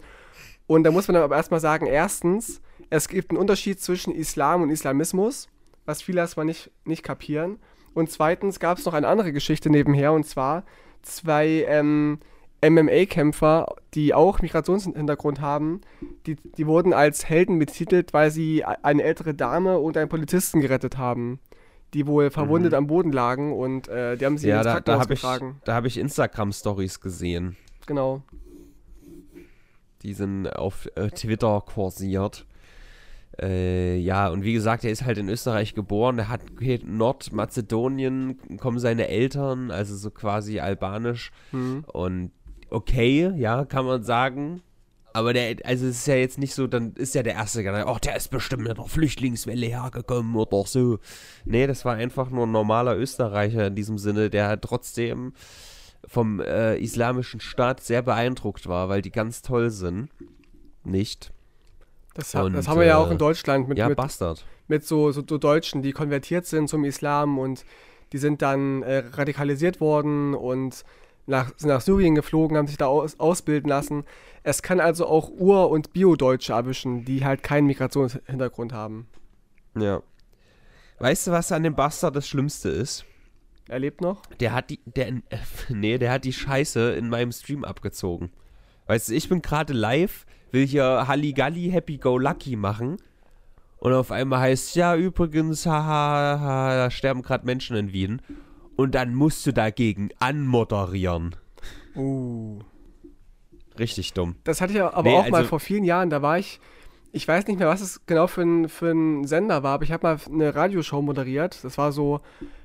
Und da muss man aber erstmal sagen, erstens, es gibt einen Unterschied zwischen Islam und Islamismus, was viele erstmal nicht, nicht kapieren. Und zweitens gab es noch eine andere Geschichte nebenher, und zwar zwei ähm, MMA-Kämpfer, die auch Migrationshintergrund haben, die, die wurden als Helden betitelt, weil sie eine ältere Dame und einen Polizisten gerettet haben, die wohl verwundet Mhm. am Boden lagen und äh, die haben sie Ja, ins da, da Krankenhaus habe ich, getragen. da hab ich Instagram-Stories gesehen. Genau. Die sind auf äh, Twitter kursiert. Äh, ja, und wie gesagt, er ist halt in Österreich geboren. Er hat Nordmazedonien, kommen seine Eltern, also so quasi albanisch. Hm. Und okay, ja, kann man sagen. Aber der, also es ist ja jetzt nicht so, dann ist ja der Erste, der, oh, der ist bestimmt mit der Flüchtlingswelle hergekommen oder so. Nee, das war einfach nur ein normaler Österreicher in diesem Sinne, der halt trotzdem vom äh, islamischen Staat sehr beeindruckt war, weil die ganz toll sind. Nicht? Das, ha- Und, das haben wir ja auch äh, in Deutschland mit, ja, mit, mit so, so, so Deutschen, die konvertiert sind zum Islam und die sind dann äh, radikalisiert worden und nach, sind nach Syrien geflogen, haben sich da aus, ausbilden lassen. Es kann also auch Ur- und Bio-Deutsche erwischen, die halt keinen Migrationshintergrund haben. Ja. Weißt du, was an dem Bastard das Schlimmste ist? Er lebt noch? Der hat die, der, äh, nee, der hat die Scheiße in meinem Stream abgezogen. Weißt du, ich bin gerade live, will hier Halligalli Happy Go Lucky machen und auf einmal heißt ja übrigens, haha, ha, da sterben gerade Menschen in Wien und dann musst du dagegen anmoderieren. Uh. Richtig dumm. Das hatte ich aber Nee, auch mal also- vor vielen Jahren. Da war ich, ich weiß nicht mehr, was es genau für ein, für ein Sender war, aber ich habe mal eine Radioshow moderiert. Das war so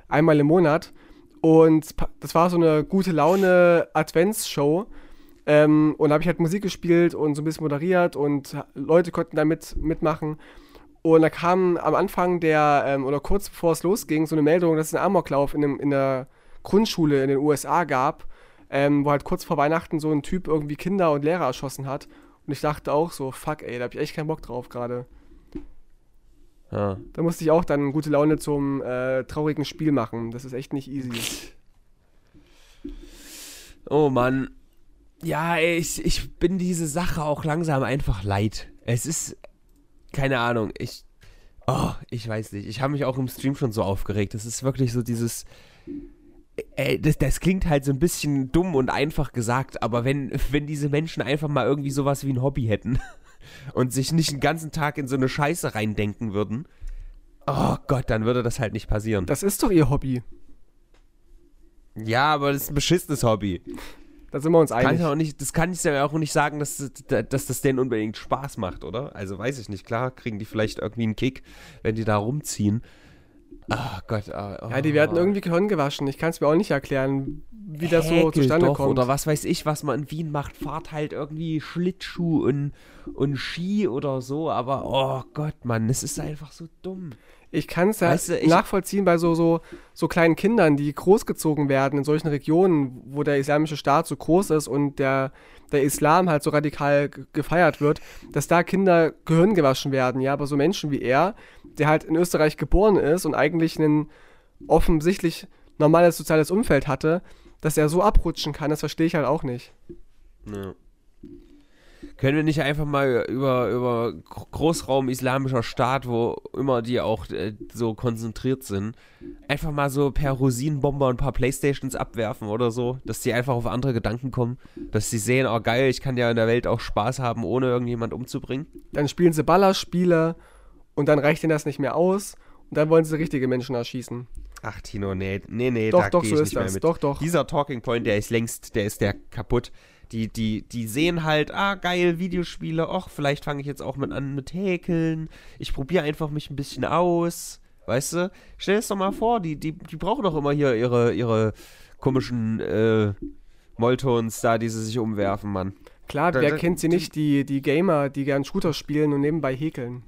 einmal im Monat. Und das war so eine gute Laune Adventsshow. Ähm, und da habe ich halt Musik gespielt und so ein bisschen moderiert und Leute konnten da mit, mitmachen. Und da kam am Anfang der, ähm, oder kurz bevor es losging, so eine Meldung, dass es einen Amoklauf in, einem, in der Grundschule in den USA gab, ähm, wo halt kurz vor Weihnachten so ein Typ irgendwie Kinder und Lehrer erschossen hat. Und ich dachte auch so, fuck ey, da hab ich echt keinen Bock drauf gerade. Ja. Da musste ich auch dann gute Laune zum äh, traurigen Spiel machen. Das ist echt nicht easy. Oh Mann. Ja, ich, ich bin diese Sache auch langsam einfach leid. Es ist, keine Ahnung, ich, oh, ich weiß nicht. Ich habe mich auch im Stream schon so aufgeregt. Es ist wirklich so dieses, ey, das, das klingt halt so ein bisschen dumm und einfach gesagt, aber wenn, wenn diese Menschen einfach mal irgendwie sowas wie ein Hobby hätten und sich nicht den ganzen Tag in so eine Scheiße reindenken würden, oh Gott, dann würde das halt nicht passieren. Das ist doch ihr Hobby. Ja, aber das ist ein beschissenes Hobby. Da sind wir uns Kann einig. ich auch nicht, das kann ich ja auch nicht sagen, dass, dass das denen unbedingt Spaß macht, oder? Also weiß ich nicht. Klar kriegen die vielleicht irgendwie einen Kick, wenn die da rumziehen. Ah Gott. ah, oh. Ja, die werden irgendwie Gehirn gewaschen. Ich kann es mir auch nicht erklären, wie das so Häkelt zustande doch, kommt. Oder was weiß ich, was man in Wien macht. Fahrt halt irgendwie Schlittschuh und, und Ski oder so. Aber oh Gott, Mann, es ist einfach so dumm. Ich kann es ja Weißt du, ich- nachvollziehen bei so, so, so kleinen Kindern, die großgezogen werden in solchen Regionen, wo der islamische Staat so groß ist und der, der Islam halt so radikal ge- gefeiert wird, dass da Kinder Gehirn gewaschen werden. Ja, aber so Menschen wie er, der halt in Österreich geboren ist und eigentlich ein offensichtlich normales soziales Umfeld hatte, dass er so abrutschen kann, das verstehe ich halt auch nicht. Ja. Können wir nicht einfach mal über, über Großraum islamischer Staat, wo immer die auch äh, so konzentriert sind, einfach mal so per Rosinenbomber ein paar Playstations abwerfen oder so, dass die einfach auf andere Gedanken kommen, dass sie sehen, oh geil, ich kann ja in der Welt auch Spaß haben, ohne irgendjemand umzubringen? Dann spielen sie Ballerspiele und dann reicht ihnen das nicht mehr aus und dann wollen sie richtige Menschen erschießen. Ach Tino, nee, nee, nee, Doch, da doch, so ich ist nicht mehr das. mit. Doch, doch. Dieser Talking Point, der ist längst, der ist der kaputt. Die, die, die sehen halt, ah, geil, Videospiele, och, vielleicht fange ich jetzt auch mit an mit Häkeln. Ich probiere einfach mich ein bisschen aus. Weißt du? Stell es doch mal vor, die, die, die brauchen doch immer hier ihre, ihre komischen äh, Moltons da, die sie sich umwerfen, Mann. Klar, Da- wer da- kennt sie nicht, die, die Gamer, die gern Shooter spielen und nebenbei häkeln.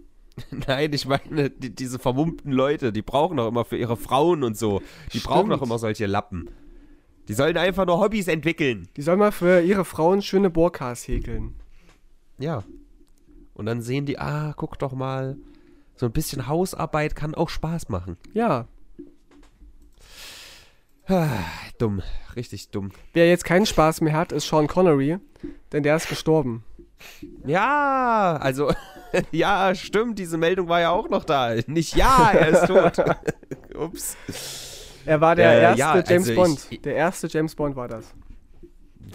Nein, ich meine, die, diese vermummten Leute, die brauchen doch immer für ihre Frauen und so. Die brauchen Stimmt. doch immer solche Lappen. Die sollen einfach nur Hobbys entwickeln. Die sollen mal für ihre Frauen schöne Burkas häkeln. Ja. Und dann sehen die, ah, guck doch mal, so ein bisschen Hausarbeit kann auch Spaß machen. Ja. Ah, dumm, richtig dumm. Wer jetzt keinen Spaß mehr hat, ist Sean Connery, denn der ist gestorben. Ja, also, ja, stimmt, diese Meldung war ja auch noch da. Nicht ja, er ist tot. Ups. Er war der Äh, erste ja, also James ich- Bond. ich- der erste James Bond war das.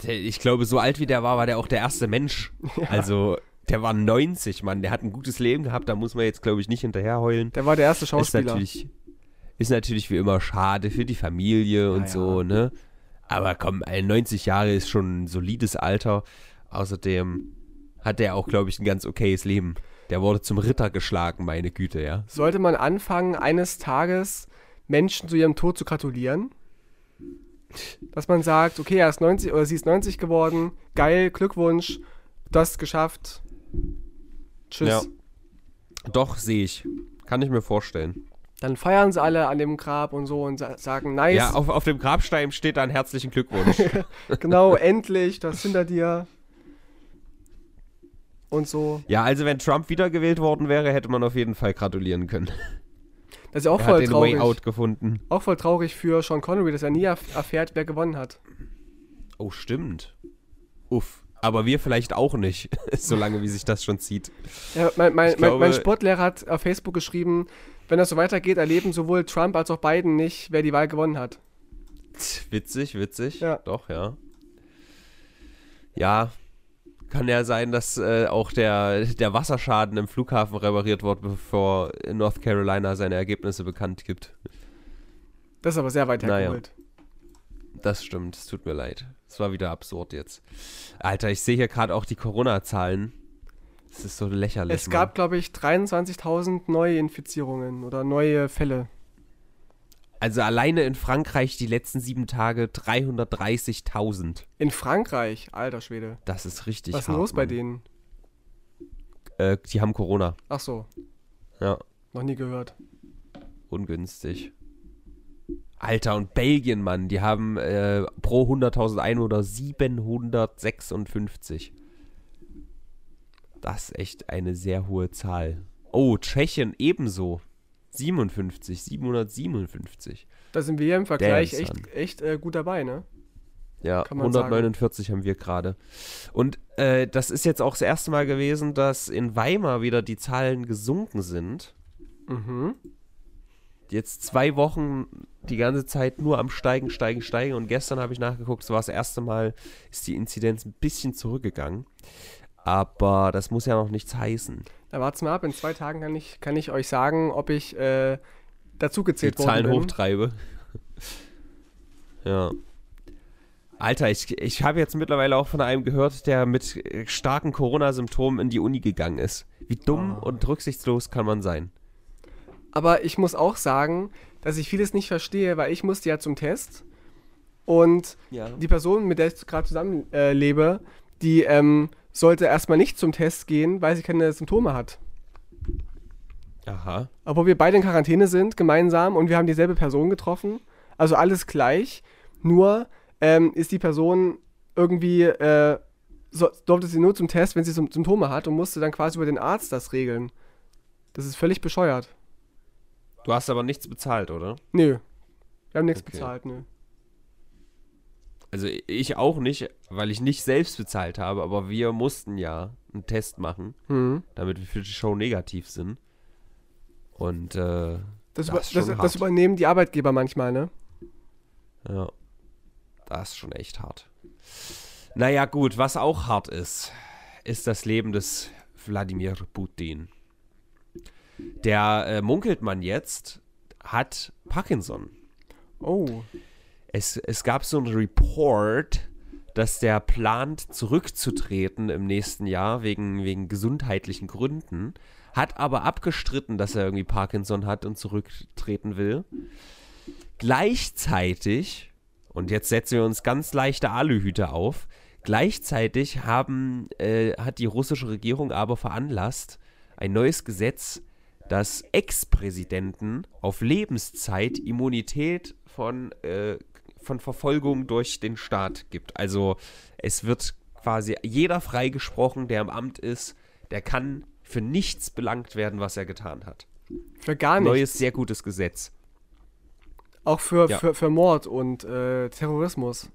Ich glaube, so alt wie der war, war der auch der erste Mensch. Ja. Also, der war 90, Mann. Der hat ein gutes Leben gehabt, da muss man jetzt, glaube ich, nicht hinterher heulen. Der war der erste Ist Schauspieler. natürlich, ist natürlich wie immer schade für die Familie und ja. so, ne? Aber komm, ey, 90 Jahre ist schon ein solides Alter. Außerdem hat der auch, glaube ich, ein ganz okayes Leben. Der wurde zum Ritter geschlagen, meine Güte, ja. Sollte man anfangen, eines Tages Menschen zu ihrem Tod zu gratulieren? Dass man sagt, okay, er ist 90 oder sie ist 90 geworden, geil, Glückwunsch, du hast es geschafft. Tschüss. Ja. Doch, sehe ich. Kann ich mir vorstellen. Dann feiern sie alle an dem Grab und so und sa sagen, nice, Ja, auf, auf dem Grabstein steht dann herzlichen Glückwunsch. genau, endlich, das hinter dir. Und so. ja, also wenn Trump wiedergewählt worden wäre, hätte man auf jeden Fall gratulieren können. Das ist ja auch er hat voll den traurig. Way Out gefunden. Auch voll traurig für Sean Connery, dass er nie erf erfährt, wer gewonnen hat. Oh, stimmt. Uff. Aber wir vielleicht auch nicht, solange wie sich das schon zieht. Ja, mein, mein, glaube- mein Sportlehrer hat auf Facebook geschrieben, wenn das so weitergeht, erleben sowohl Trump als auch Biden nicht, wer die Wahl gewonnen hat. Witzig, witzig. Ja. Doch, ja. Ja, kann ja sein, dass äh, auch der, der Wasserschaden im Flughafen repariert wird, bevor North Carolina seine Ergebnisse bekannt gibt. Das ist aber sehr weit Naja. hergeholt. Das stimmt, es tut mir leid. Es war wieder absurd jetzt. Alter, ich sehe hier gerade auch die Corona-Zahlen. Es ist so lächerlich. Es gab, glaube ich, 23.000 neue Infizierungen oder neue Fälle. Also alleine in Frankreich die letzten sieben Tage 330.000. In Frankreich, alter Schwede. Das ist richtig Was ist denn los bei denen? Äh, die haben Corona. Ach so, Ja. noch nie gehört. ungünstig. Alter, und Belgien, Mann, die haben äh, pro 100.000 Einwohner 756. Das ist echt eine sehr hohe Zahl. Oh, Tschechien ebenso. 57, 757. Da sind wir im Vergleich Damn, echt, echt äh, gut dabei, ne? Ja, Kann man 149 haben wir gerade. Und äh, das ist jetzt auch das erste Mal gewesen, dass in Weimar wieder die Zahlen gesunken sind. Mhm. jetzt zwei Wochen die ganze Zeit nur am Steigen, Steigen, Steigen. Und gestern habe ich nachgeguckt, es war das erste Mal, ist die Inzidenz ein bisschen zurückgegangen. Aber das muss ja noch nichts heißen. Da wart's mal ab, in zwei Tagen kann ich, kann ich euch sagen, ob ich äh, dazu Die gezählt worden Zahlen bin. hochtreibe. ja. Alter, ich, ich habe jetzt mittlerweile auch von einem gehört, der mit äh, starken Corona-Symptomen in die Uni gegangen ist. Wie dumm Oh. und rücksichtslos kann man sein? Aber ich muss auch sagen, dass ich vieles nicht verstehe, weil ich musste ja zum Test und Ja. die Person, mit der ich gerade zusammen äh, die ähm, sollte erstmal nicht zum Test gehen, weil sie keine Symptome hat. Aha. Obwohl wir beide in Quarantäne sind, gemeinsam, und wir haben dieselbe Person getroffen. Also alles gleich. Nur ähm, ist die Person irgendwie, äh, so, durfte sie nur zum Test, wenn sie Sym- Symptome hat und musste dann quasi über den Arzt das regeln. Das ist völlig bescheuert. Du hast aber nichts bezahlt, oder? Nö. Wir haben nichts Okay. bezahlt, nö. Also ich auch nicht, weil ich nicht selbst bezahlt habe, aber wir mussten ja einen Test machen, Mhm. damit wir für die Show negativ sind. Und äh, Das, Das über, ist schon das, hart. das übernehmen die Arbeitgeber manchmal, ne? ja, das ist schon echt hart. Naja gut, was auch hart ist, ist das Leben des Wladimir Putin. Der äh, munkelt man jetzt, hat Parkinson. Oh. Es, es gab so einen Report, dass der plant, zurückzutreten im nächsten Jahr wegen, wegen gesundheitlichen Gründen, hat aber abgestritten, dass er irgendwie Parkinson hat und zurücktreten will. Gleichzeitig, und jetzt setzen wir uns ganz leichte Aluhüte auf, gleichzeitig haben, äh, hat die russische Regierung aber veranlasst, ein neues Gesetz, das Ex-Präsidenten auf Lebenszeit Immunität von, äh, von Verfolgung durch den Staat gibt. Also es wird quasi jeder freigesprochen, der im Amt ist, der kann für nichts belangt werden, was er getan hat. Für gar nichts. Neues, sehr gutes Gesetz. Auch für, Ja. für, für Mord und äh, Terrorismus.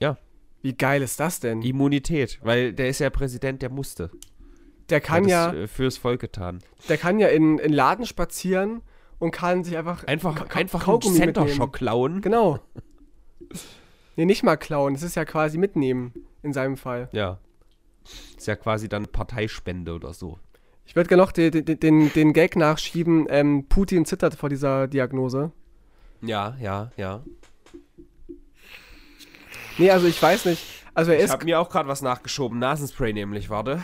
Ja. Wie geil ist das denn? Immunität, weil der ist ja Präsident, der musste. Der kann ja, es, äh, fürs Volk getan. der kann ja in, in Laden spazieren und kann sich einfach Einfach, einfach einen Kaugummi Center mitnehmen. Shock klauen. Genau. Nee, nicht mal klauen, das ist ja quasi mitnehmen in seinem Fall. Ja. Ist ja quasi dann Parteispende oder so. Ich würde gerne noch den, den, den, Gag nachschieben, ähm, Putin zittert vor dieser Diagnose. Ja, ja, ja. Nee, also ich weiß nicht. Also er Ich ist. habe mir auch gerade was nachgeschoben. Nasenspray nämlich, warte.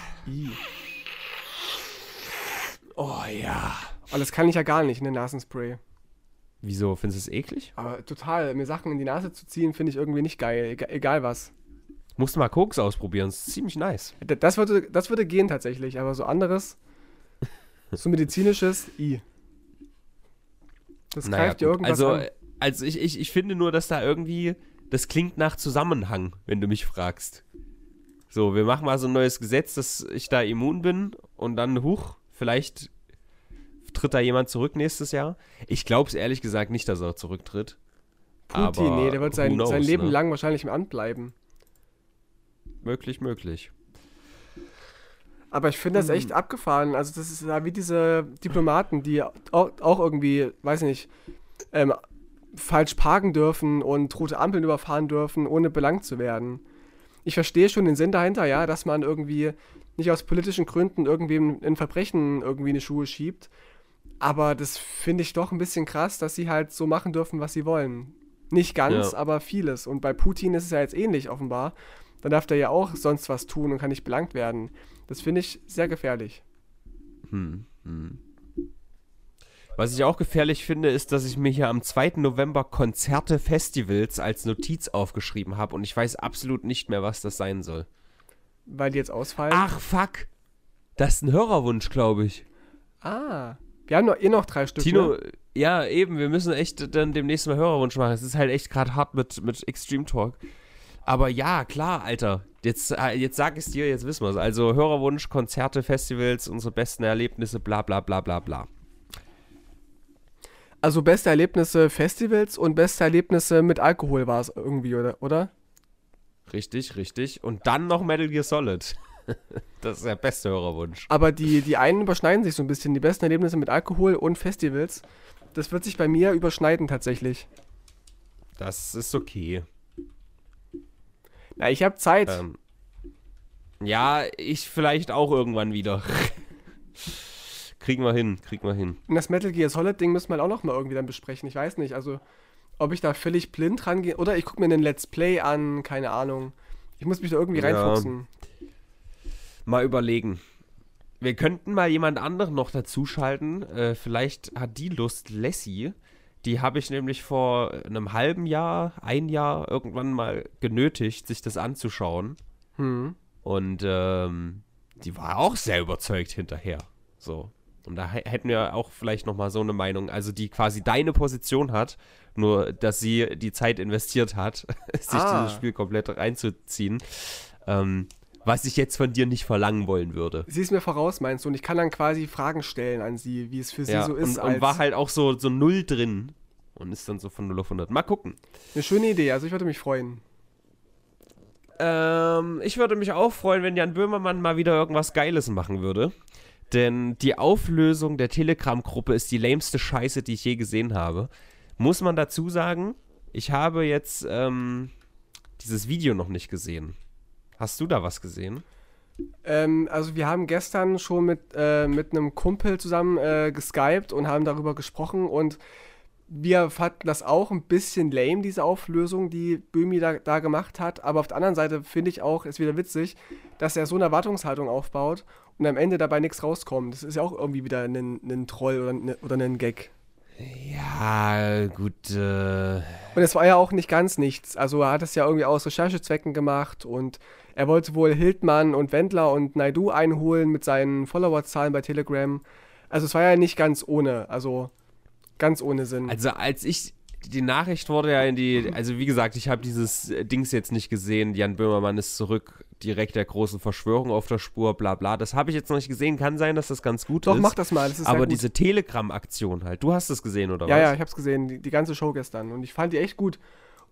Oh ja. Oh, das kann ich ja gar nicht, ne, Nasenspray. Wieso? Findest du es eklig? Aber total, mir Sachen in die Nase zu ziehen, finde ich irgendwie nicht geil. Egal, egal was. Musst du mal Koks ausprobieren. Das ist ziemlich nice. Das würde, das würde gehen tatsächlich, aber so anderes, so medizinisches, i. Das greift dir irgendwas also, an. also ich, ich, ich finde nur, dass da irgendwie, das klingt nach Zusammenhang, wenn du mich fragst. So, wir machen mal so ein neues Gesetz, dass ich da immun bin und dann, huch, vielleicht tritt da jemand zurück nächstes Jahr. Ich glaube es ehrlich gesagt nicht, dass er zurücktritt. Putin, aber nee, der wird sein, knows, sein Leben ne? lang wahrscheinlich im Amt bleiben. Möglich, möglich. Aber ich finde das echt abgefahren. Also das ist ja wie diese Diplomaten, die auch, irgendwie, weiß ich nicht, ähm, falsch parken dürfen und rote Ampeln überfahren dürfen, ohne belangt zu werden. Ich verstehe schon den Sinn dahinter, ja, dass man irgendwie nicht aus politischen Gründen irgendwem ein Verbrechen irgendwie in die Schuhe schiebt. Aber das finde ich doch ein bisschen krass, dass sie halt so machen dürfen, was sie wollen. Nicht ganz, Ja. aber vieles. Und bei Putin ist es ja jetzt ähnlich offenbar. Dann darf der ja auch sonst was tun und kann nicht belangt werden. Das finde ich sehr gefährlich. Hm, hm. Was ich auch gefährlich finde, ist, dass ich mir hier am 2. November Konzerte, Festivals als Notiz aufgeschrieben habe und ich weiß absolut nicht mehr, was das sein soll. Weil die jetzt ausfallen. Ach, fuck. Das ist ein Hörerwunsch, glaube ich. Ah. Wir haben noch, eh noch drei Stück. Tino, Ne? ja, eben, wir müssen echt dann demnächst mal Hörerwunsch machen. Es ist halt echt gerade hart mit, mit Extreme Talk. Aber ja, klar, Alter. Jetzt, äh, jetzt sag ich es dir, jetzt wissen wir es. Also Hörerwunsch, Konzerte, Festivals, unsere besten Erlebnisse, bla bla bla bla bla. Also beste Erlebnisse Festivals und beste Erlebnisse mit Alkohol war es irgendwie, oder? oder? Richtig, richtig. Und dann noch Metal Gear Solid. das ist der beste Hörerwunsch. Aber die, die einen überschneiden sich so ein bisschen. Die besten Erlebnisse mit Alkohol und Festivals. Das wird sich bei mir überschneiden tatsächlich. Das ist okay. Na, ich habe Zeit. Ähm, ja, ich vielleicht auch irgendwann wieder. kriegen wir hin, kriegen wir hin. Und das Metal Gear Solid Ding müssen wir auch noch mal irgendwie dann besprechen. Ich weiß nicht, also ob ich da völlig blind rangehe oder ich gucke mir einen Let's Play an, keine Ahnung. Ich muss mich da irgendwie Ja. reinfuchsen. Mal überlegen. Wir könnten mal jemand anderen noch dazuschalten. Äh, vielleicht hat die Lust, Lassie. Die habe ich nämlich vor einem halben Jahr, ein Jahr irgendwann mal genötigt, sich das anzuschauen. Hm. Und ähm, die war auch sehr überzeugt hinterher. So. Und da hä- hätten wir auch vielleicht noch mal so eine Meinung, also die quasi deine Position hat, nur dass sie die Zeit investiert hat, sich Ah. dieses Spiel komplett reinzuziehen. Ähm, was ich jetzt von dir nicht verlangen wollen würde. Sie ist mir voraus, meinst du? Und ich kann dann quasi Fragen stellen an sie, wie es für sie Ja, so ist. und, und war halt auch so, so null drin. Und ist dann so von 0 auf 100. Mal gucken. eine schöne Idee, also ich würde mich freuen. Ähm, ich würde mich auch freuen, wenn Jan Böhmermann mal wieder irgendwas Geiles machen würde. Denn die Auflösung der Telegram-Gruppe ist die lämste Scheiße, die ich je gesehen habe. Muss man dazu sagen, ich habe jetzt ähm, dieses Video noch nicht gesehen. Hast du da was gesehen? Ähm, also wir haben gestern schon mit, äh, mit einem Kumpel zusammen äh, geskypt und haben darüber gesprochen und wir fanden das auch ein bisschen lame, diese Auflösung, die Böhmi da, da gemacht hat. Aber auf der anderen Seite finde ich auch, ist wieder witzig, dass er so eine Erwartungshaltung aufbaut und am Ende dabei nichts rauskommt. Das ist ja auch irgendwie wieder ein, ein Troll oder, ein- oder ein Gag. Ja, gut. Äh, Und es war ja auch nicht ganz nichts. Also er hat es ja irgendwie aus Recherchezwecken gemacht und er wollte wohl Hildmann und Wendler und Naidu einholen mit seinen Followerzahlen bei Telegram. Also es war ja nicht ganz ohne, also ganz ohne Sinn. Also als ich die Nachricht wurde ja in die, also wie gesagt, ich habe dieses äh, Dings jetzt nicht gesehen. Jan Böhmermann ist zurück, direkt der großen Verschwörung auf der Spur, bla bla. Das habe ich jetzt noch nicht gesehen. Kann sein, dass das ganz gut Doch, ist. mach das mal, das ist Aber diese Telegram-Aktion halt, du hast es gesehen oder Ja, was? ja, ich hab's gesehen, die, die ganze Show gestern und ich fand die echt gut.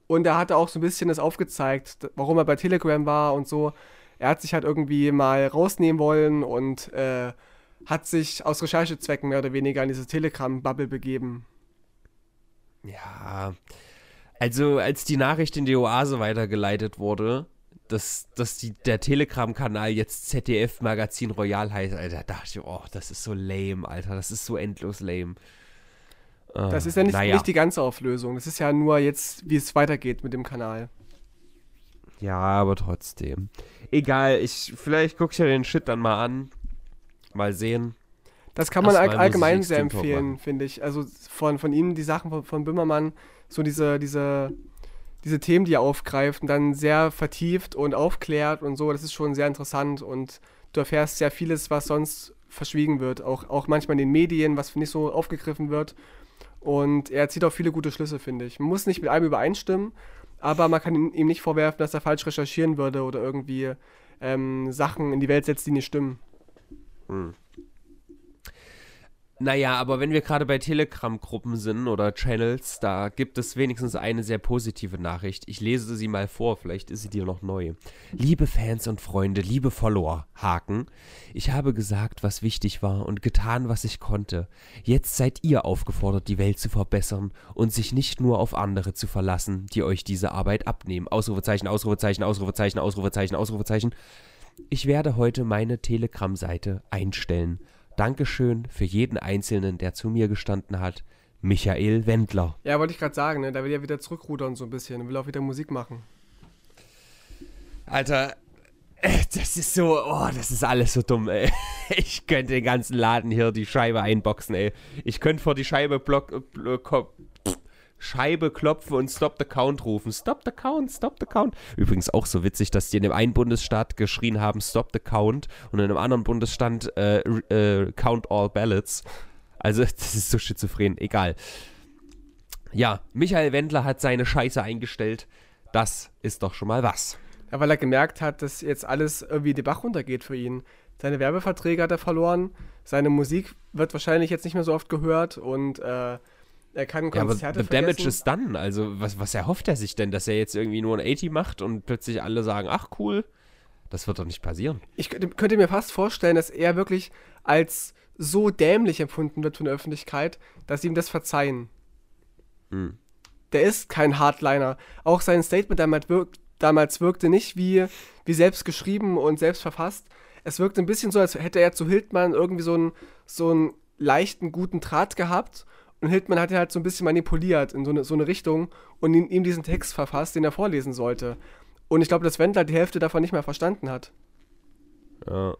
Und er hatte auch so ein bisschen das aufgezeigt, warum er bei Telegram war und so. Er hat sich halt irgendwie mal rausnehmen wollen und äh, hat sich aus Recherchezwecken mehr oder weniger in diese Telegram-Bubble begeben. Ja, Also, als die Nachricht in die Oase weitergeleitet wurde, dass, dass die, der Telegram-Kanal jetzt ZDF Magazin Royal heißt, Alter, dachte ich, oh, das ist so lame, Alter, das ist so endlos lame. Ah, das ist ja nicht, naja. nicht die ganze Auflösung. Das ist ja nur jetzt, wie es weitergeht mit dem Kanal. Ja, aber trotzdem. Egal, ich, vielleicht gucke ich ja den Shit dann mal an. Mal sehen. Das kann man all, allgemein sehr empfehlen, finde ich. Also von, von ihm, die Sachen von, von Böhmermann, so diese, diese, diese Themen, die er aufgreift und dann sehr vertieft und aufklärt und so, das ist schon sehr interessant und du erfährst sehr vieles, was sonst verschwiegen wird. Auch, auch manchmal in den Medien, was nicht so aufgegriffen wird. Und er zieht auch viele gute Schlüsse, finde ich. Man muss nicht mit allem übereinstimmen, aber man kann ihm nicht vorwerfen, dass er falsch recherchieren würde oder irgendwie ähm, Sachen in die Welt setzt, die nicht stimmen. Hm. Naja, aber wenn wir gerade bei Telegram-Gruppen sind oder Channels, da gibt es wenigstens eine sehr positive Nachricht. Ich lese sie mal vor, vielleicht ist sie dir noch neu. Liebe Fans und Freunde, liebe Follower, Haken, ich habe gesagt, was wichtig war und getan, was ich konnte. Jetzt seid ihr aufgefordert, die Welt zu verbessern und sich nicht nur auf andere zu verlassen, die euch diese Arbeit abnehmen. Ausrufezeichen, Ausrufezeichen, Ausrufezeichen, Ausrufezeichen, Ausrufezeichen. Ich werde heute meine Telegram-Seite einstellen. Dankeschön für jeden Einzelnen, der zu mir gestanden hat. Michael Wendler. Ja, wollte ich gerade sagen, ne? Da will ja wieder zurückrudern so ein bisschen und will auch wieder Musik machen. Alter, äh, das ist so, oh, das ist alles so dumm, ey. Ich könnte den ganzen Laden hier die Scheibe einboxen, ey. Ich könnte vor die Scheibe block, block, Scheibe klopfen und Stop the Count rufen. Stop the Count, Stop the Count. Übrigens auch so witzig, dass die in dem einen Bundesstaat geschrien haben Stop the Count und in einem anderen Bundesstaat äh, äh, Count all ballots. Also das ist so schizophren. Egal. Ja, Michael Wendler hat seine Scheiße eingestellt. Das ist doch schon mal was. Ja, weil er gemerkt hat, dass jetzt alles irgendwie die Bach runtergeht für ihn. Seine Werbeverträge hat er verloren. Seine Musik wird wahrscheinlich jetzt nicht mehr so oft gehört und äh, er kann Konzerte ja, aber the damage is done. Also, was, was erhofft er sich denn, dass er jetzt irgendwie nur ein 80 macht und plötzlich alle sagen, ach cool? Das wird doch nicht passieren. Ich könnte mir fast vorstellen, dass er wirklich als so dämlich empfunden wird von der Öffentlichkeit, dass sie ihm das verzeihen. Hm. Der ist kein Hardliner. Auch sein Statement damals, wirk damals wirkte nicht wie, wie selbst geschrieben und selbst verfasst. Es wirkte ein bisschen so, als hätte er zu Hildmann irgendwie so einen, so einen leichten, guten Draht gehabt und Hildmann hat ihn halt so ein bisschen manipuliert in so eine, so eine Richtung und ihm, ihm diesen Text verfasst, den er vorlesen sollte. Und ich glaube, dass Wendler die Hälfte davon nicht mehr verstanden hat. Ja.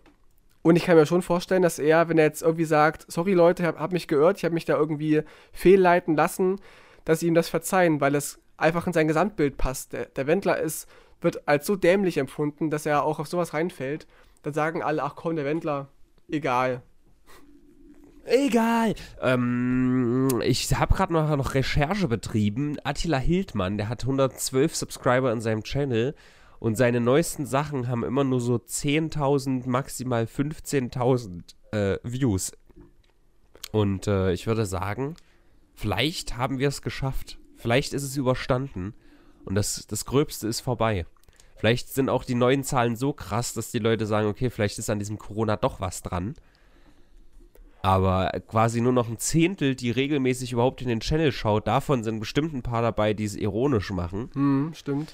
Und ich kann mir schon vorstellen, dass er, wenn er jetzt irgendwie sagt, sorry Leute, ich hab, hab mich geirrt, ich habe mich da irgendwie fehlleiten lassen, dass sie ihm das verzeihen, weil es einfach in sein Gesamtbild passt. Der, der Wendler ist, wird als so dämlich empfunden, dass er auch auf sowas reinfällt. Dann sagen alle, ach komm, der Wendler, egal, Egal. Ähm, ich habe gerade noch, noch Recherche betrieben. Attila Hildmann, der hat 112 Subscriber in seinem Channel und seine neuesten Sachen haben immer nur so 10.000, maximal 15.000 äh, Views. Und äh, ich würde sagen, vielleicht haben wir es geschafft. Vielleicht ist es überstanden und das, das Gröbste ist vorbei. Vielleicht sind auch die neuen Zahlen so krass, dass die Leute sagen, okay, vielleicht ist an diesem Corona doch was dran aber quasi nur noch ein Zehntel, die regelmäßig überhaupt in den Channel schaut. Davon sind bestimmt ein paar dabei, die es ironisch machen. Hm, stimmt.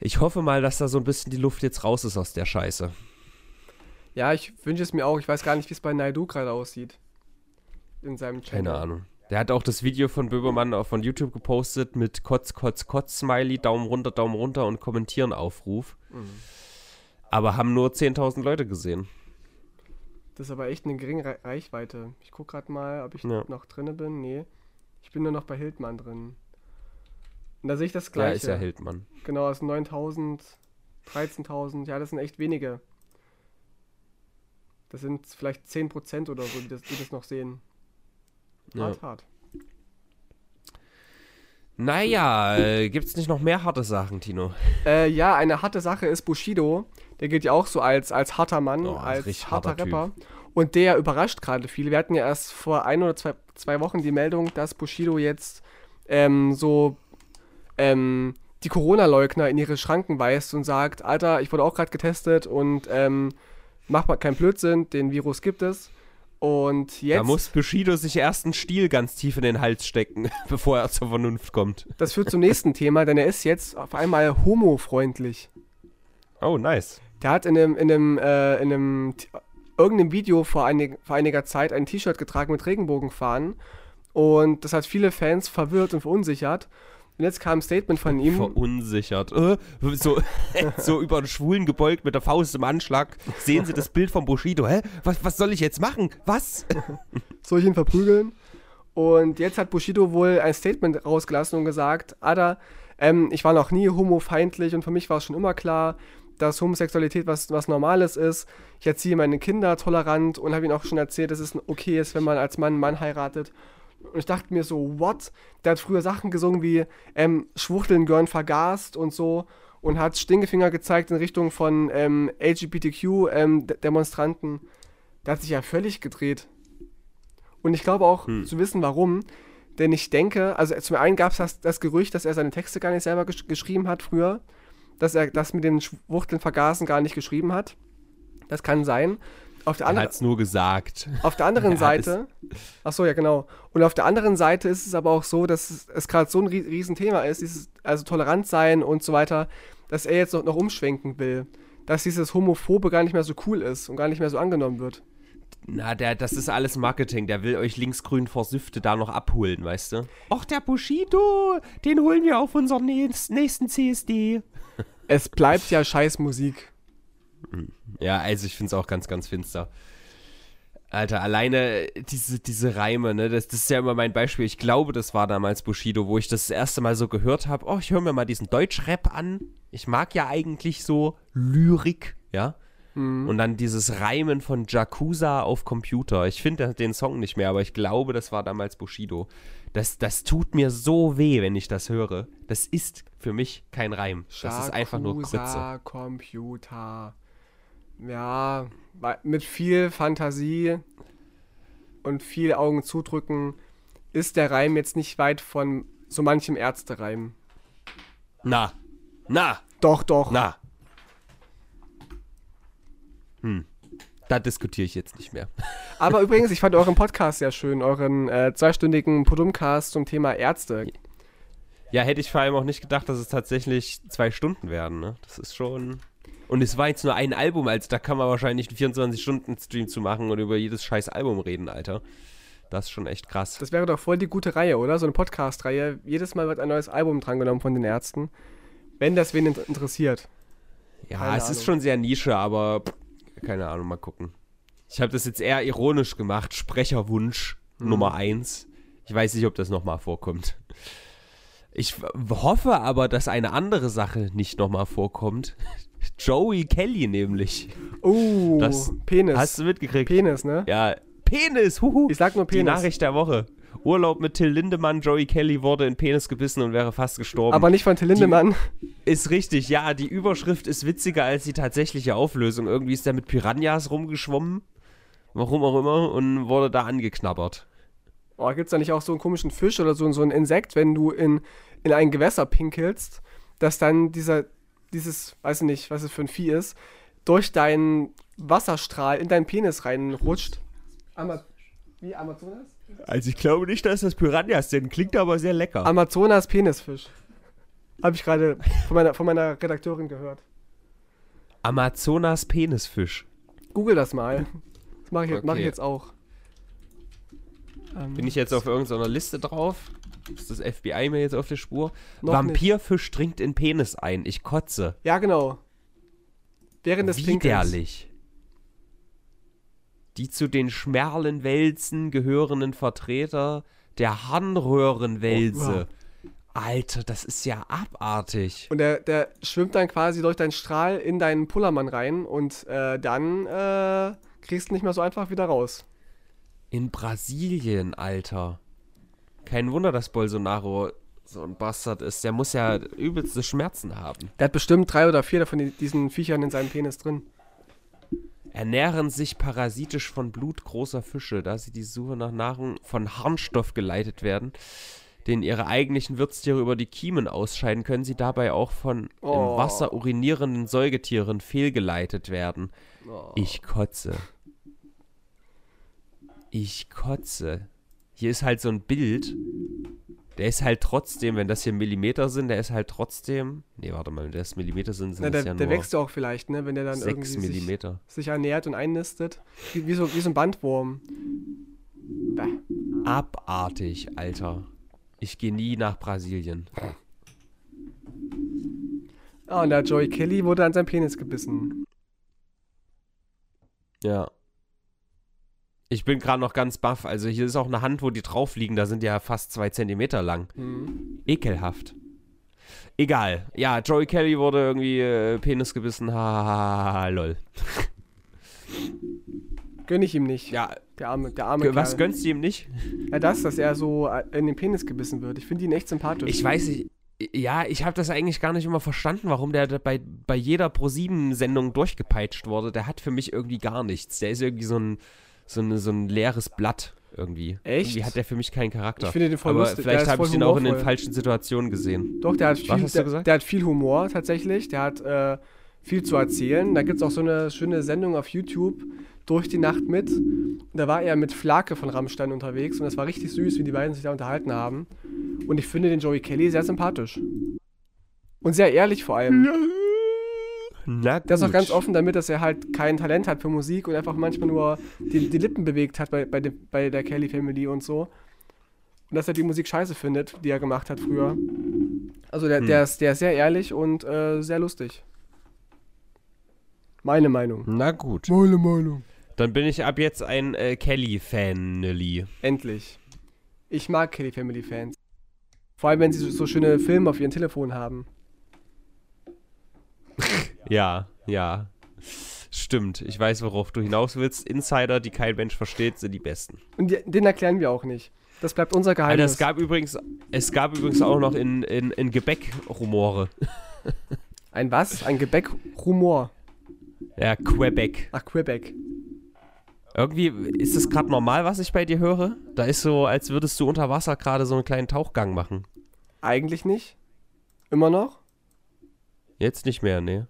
Ich hoffe mal, dass da so ein bisschen die Luft jetzt raus ist aus der Scheiße. Ja, ich wünsche es mir auch. Ich weiß gar nicht, wie es bei Naidu gerade aussieht. In seinem Channel. Keine Ahnung. Der hat auch das Video von Böbermann auch von YouTube gepostet mit Kotz, Kotz, Kotz, Smiley, Daumen runter, Daumen runter und kommentieren Aufruf. Mhm. Aber haben nur 10.000 Leute gesehen. Das ist aber echt eine geringe Reichweite. Ich gucke gerade mal, ob ich ja. noch drin bin. Nee. Ich bin nur noch bei Hildmann drin. Und da sehe ich das gleiche. Ja, ist ja Hildmann. Genau, aus 9000, 13.000. Ja, das sind echt wenige. Das sind vielleicht 10% oder so, die das, die das noch sehen. Hart, ja. hart. Naja, äh, gibt es nicht noch mehr harte Sachen, Tino? Äh, ja, eine harte Sache ist Bushido. Der gilt ja auch so als, als harter Mann, oh, als harter, harter Rapper. Typ. Und der überrascht gerade viele. Wir hatten ja erst vor ein oder zwei, zwei Wochen die Meldung, dass Bushido jetzt ähm, so ähm, die Corona-Leugner in ihre Schranken weist und sagt, Alter, ich wurde auch gerade getestet und ähm, mach mal keinen Blödsinn, den Virus gibt es. Und jetzt. Da muss Bushido sich erst einen Stiel ganz tief in den Hals stecken, bevor er zur Vernunft kommt. Das führt zum nächsten Thema, denn er ist jetzt auf einmal homofreundlich. Oh, nice. Der hat in einem, in einem, äh, in einem irgendeinem Video vor, einig, vor einiger Zeit ein T-Shirt getragen mit Regenbogenfahnen. Und das hat viele Fans verwirrt und verunsichert. Und jetzt kam ein Statement von ihm. Verunsichert. Äh, so, so über den Schwulen gebeugt mit der Faust im Anschlag. Sehen Sie das Bild von Bushido? Hä? Was, was soll ich jetzt machen? Was? soll ich ihn verprügeln? Und jetzt hat Bushido wohl ein Statement rausgelassen und gesagt, Ada, ähm, ich war noch nie homofeindlich und für mich war es schon immer klar, dass Homosexualität was, was Normales ist. Ich erziehe meine Kinder tolerant und habe ihnen auch schon erzählt, dass es okay ist, wenn man als Mann einen Mann heiratet. Und ich dachte mir so, what? Der hat früher Sachen gesungen wie ähm, Schwuchteln gehören vergast und so und hat Stinkefinger gezeigt in Richtung von ähm, LGBTQ-Demonstranten. der hat sich ja völlig gedreht. Und ich glaube auch Hm. zu wissen, warum. Denn ich denke, also zum einen gab es das, das Gerücht, dass er seine Texte gar nicht selber gesch geschrieben hat früher. Dass er das mit den Schwuchteln vergasen gar nicht geschrieben hat. Das kann sein. Auf der, Er hat's nur gesagt. auf der anderen Er Seite. Ach so, ja, genau. Und auf der anderen Seite ist es aber auch so, dass es, es gerade so ein rie- Riesenthema ist, dieses, also tolerant sein und so weiter, dass er jetzt noch, noch umschwenken will. Dass dieses Homophobe gar nicht mehr so cool ist und gar nicht mehr so angenommen wird. Na, der, das ist alles Marketing. Der will euch linksgrün vor Süfte da noch abholen, weißt du? Och, der Bushido, den holen wir auf unseren nächst- nächsten CSD. Es bleibt ja scheiß Musik. Ja, also ich find's auch ganz, ganz finster. Alter, alleine diese, diese Reime, ne, das, das ist ja immer mein Beispiel. Ich glaube, das war damals Bushido, wo ich das, das erste Mal so gehört habe. Oh, ich höre mir mal diesen Deutschrap an. Ich mag ja eigentlich so Lyrik, ja. Und dann dieses Reimen von Jakuza auf Computer. Ich finde den Song nicht mehr, aber ich glaube, das war damals Bushido. Das, das tut mir so weh, wenn ich das höre. Das ist für mich kein Reim. Das ist einfach nur Grütze. Jakuza, Computer. Ja, mit viel Fantasie und viel Augen zudrücken ist der Reim jetzt nicht weit von so manchem Ärztereim. Na, na, Doch, doch. na. Hm. Da diskutiere ich jetzt nicht mehr. Aber übrigens, ich fand euren Podcast sehr schön, euren äh, zweistündigen Podumcast zum Thema Ärzte. Ja, hätte ich vor allem auch nicht gedacht, dass es tatsächlich zwei Stunden werden. Ne? Das ist schon. Und es war jetzt nur ein Album, also da kann man wahrscheinlich einen 24-Stunden-Stream zu machen und über jedes scheiß Album reden, Alter. Das ist schon echt krass. Das wäre doch voll die gute Reihe, oder? So eine Podcast-Reihe. Jedes Mal wird ein neues Album drangenommen von den Ärzten. Wenn das wen in- interessiert. ja, keine es Ahnung. ist schon sehr Nische, aber pff, keine Ahnung, mal gucken. Ich habe das jetzt eher ironisch gemacht. Sprecherwunsch Mhm. Nummer eins. Ich weiß nicht, ob das nochmal vorkommt. Ich hoffe aber, dass eine andere Sache nicht nochmal vorkommt. Joey Kelly nämlich. Oh, Das- Penis. Hast du mitgekriegt? Penis, ne? Ja, Penis, huhu. Ich sag nur Die Penis. Nachricht der Woche. Urlaub mit Till Lindemann, Joey Kelly wurde in Penis gebissen und wäre fast gestorben. Aber nicht von Till Lindemann. ist richtig, ja, die Überschrift ist witziger als die tatsächliche Auflösung. Irgendwie ist er mit Piranhas rumgeschwommen, warum auch immer, und wurde da angeknabbert. Oh, gibt's da nicht auch so einen komischen Fisch oder so, so ein Insekt, wenn du in, in ein Gewässer pinkelst, dass dann dieser, dieses, weiß ich nicht, was es für ein Vieh ist, durch deinen Wasserstrahl in deinen Penis reinrutscht? Ama wie Amazonas? Also ich glaube nicht, dass das Piranhas sind, klingt aber sehr lecker. Amazonas Penisfisch. Habe ich gerade von meiner, von meiner Redakteurin gehört. Amazonas Penisfisch. Google das mal. Das mache ich, mach ich Okay. jetzt auch. Bin ich jetzt auf irgendeiner Liste drauf? Ist das FBI mir jetzt auf der Spur? Noch Vampirfisch dringt in Penis ein. Ich kotze. Ja, genau. Während des Pinkels. Widerlich. Die zu den Schmerlenwälzen gehörenden Vertreter der Harnröhrenwälze. Alter, das ist ja abartig. Und der, der schwimmt dann quasi durch deinen Strahl in deinen Pullermann rein und äh, dann äh, kriegst du nicht mehr so einfach wieder raus. In Brasilien, Alter. Kein Wunder, dass Bolsonaro so ein Bastard ist. Der muss ja übelste Schmerzen haben. Der hat bestimmt drei oder vier von die- diesen Viechern in seinem Penis drin. Ernähren sich parasitisch von Blut großer Fische, da sie die Suche nach Nahrung von Harnstoff geleitet werden, den ihre eigentlichen Wirtstiere über die Kiemen ausscheiden, können sie dabei auch von Oh. im Wasser urinierenden Säugetieren fehlgeleitet werden. Ich kotze. Ich kotze. Hier ist halt so ein Bild. Der ist halt trotzdem, wenn das hier Millimeter sind, der ist halt trotzdem. Nee, warte mal, wenn das Millimeter sind, sind Na, das der, ja der wächst ja auch vielleicht, ne? Wenn der dann 6 irgendwie sich, Millimeter. sich ernährt und einnistet. Wie, wie, so, wie so ein Bandwurm. Bäh. Abartig, Alter. Ich gehe nie nach Brasilien. Ah, und der Joey Kelly wurde an seinem Penis gebissen. Ja. Ich bin gerade noch ganz baff. Also hier ist auch eine Hand, wo die drauf liegen. Da sind die ja fast zwei Zentimeter lang. Mhm. Ekelhaft. Egal. Ja, Joey Kelly wurde irgendwie äh, Penis gebissen. Ha, lol. Gönn ich ihm nicht. Ja, Der arme, der arme was Kerl. gönnst du ihm nicht? Ja, das, dass er so äh, in den Penis gebissen wird. Ich finde ihn echt sympathisch. Ich weiß nicht. Ja, ich habe das eigentlich gar nicht immer verstanden, warum der bei, bei jeder Pro-7-Sendung durchgepeitscht wurde. Der hat für mich irgendwie gar nichts. Der ist irgendwie so ein, so, eine, so ein leeres Blatt irgendwie. Echt? Irgendwie hat der für mich keinen Charakter. Ich finde den voll Aber lustig. Vielleicht habe ich den auch in den falschen Situationen gesehen. Doch, der hat Was viel, hast du der, gesagt? der hat viel Humor tatsächlich. Der hat äh, viel zu erzählen. Da gibt es auch so eine schöne Sendung auf YouTube, Durch die Nacht mit. Da war er mit Flake von Rammstein unterwegs und das war richtig süß, wie die beiden sich da unterhalten haben. Und ich finde den Joey Kelly sehr sympathisch. Und sehr ehrlich vor allem. Na Der ist auch gut. ganz offen damit, dass er halt kein Talent hat für Musik und einfach manchmal nur die, die Lippen bewegt hat bei, bei, dem, bei der Kelly Family und so. Und dass er die Musik scheiße findet, die er gemacht hat früher. Also der, Hm. der, ist, der ist sehr ehrlich und äh, sehr lustig. Meine Meinung. Na gut. Meine Meinung. Dann bin ich ab jetzt ein äh, Kelly-Fan. Endlich. Ich mag Kelly Family Fans. Vor allem, wenn sie so, so schöne Filme auf ihrem Telefon haben. Ja, ja. Stimmt. Ich weiß, worauf du hinaus willst. Insider, die kein Mensch versteht, sind die besten. Und den erklären wir auch nicht. Das bleibt unser Alter, Geheimnis. es gab übrigens, es gab übrigens auch noch in, in, in Gebäck Rumore. Ein was? Ein Gebäck-Rumor. Ja, Quebec. Ach, Quebec. Irgendwie ist es gerade normal, was ich bei dir höre? Da ist so, als würdest du unter Wasser gerade so einen kleinen Tauchgang machen. Eigentlich nicht. Immer noch? Jetzt nicht mehr, ne?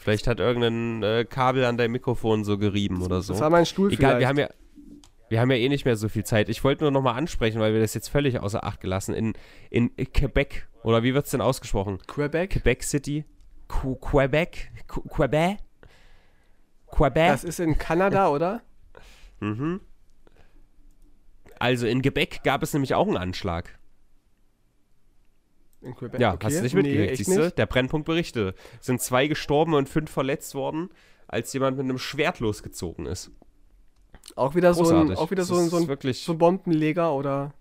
Vielleicht hat irgendein äh, Kabel an deinem Mikrofon so gerieben oder so. Das war mein Stuhl Egal, vielleicht. wir haben ja wir haben ja eh nicht mehr so viel Zeit. Ich wollte nur noch mal ansprechen, weil wir das jetzt völlig außer Acht gelassen. In, in Quebec, oder wie wird es denn ausgesprochen? Quebec? Quebec City? Qu Quebec? Qu Quebec? Quebec? Das ist in Kanada, oder? Mhm. Also in Quebec gab es nämlich auch einen Anschlag. In Quebec. Ja, okay. hast du nicht Nee, mitgekriegt, echt siehst du? Der Brennpunkt berichte. Es sind zwei gestorben und fünf verletzt worden, als jemand mit einem Schwert losgezogen ist. Auch wieder so ein, Großartig. auch wieder Das so ein, so ein, wirklich, so ein Bombenleger oder.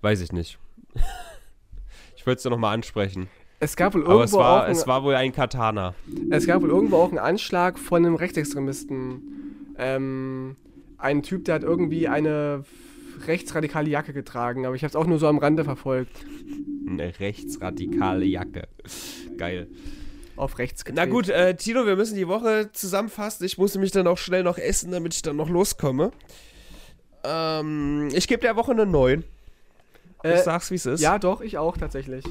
weiß ich nicht. ich wollte es dir nochmal ansprechen. Es gab wohl Aber irgendwo es war, auch ein, es war wohl ein Katana. es gab wohl irgendwo auch einen Anschlag von einem Rechtsextremisten. Ähm, ein Typ, der hat irgendwie eine rechtsradikale Jacke getragen, aber ich habe es auch nur so am Rande verfolgt. Eine rechtsradikale Jacke. Geil. Auf rechts Na gedreht. gut, äh, Tino, wir müssen die Woche zusammenfassen. Ich muss nämlich dann auch schnell noch essen, damit ich dann noch loskomme. Ähm, ich gebe der Woche eine 9. Ich Äh, sag's, wie es ist. ja, doch, ich auch tatsächlich.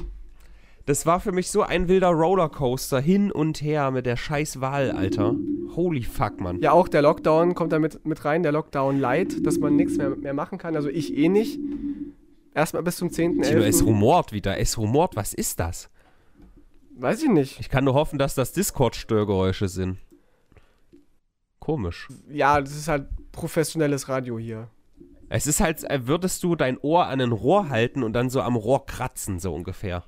Das war für mich so ein wilder Rollercoaster hin und her mit der scheiß Wahl, Alter. Holy fuck, Mann. Ja, auch der Lockdown kommt da mit, mit rein, der Lockdown Light, dass man nichts mehr, mehr machen kann. Also ich eh nicht. Erstmal bis zum 10.11. Tino, es rumort wieder. Es rumort. Was ist das? Weiß ich nicht. Ich kann nur hoffen, dass das Discord-Störgeräusche sind. Komisch. Ja, das ist halt professionelles Radio hier. Es ist halt, als würdest du dein Ohr an ein Rohr halten und dann so am Rohr kratzen, so ungefähr.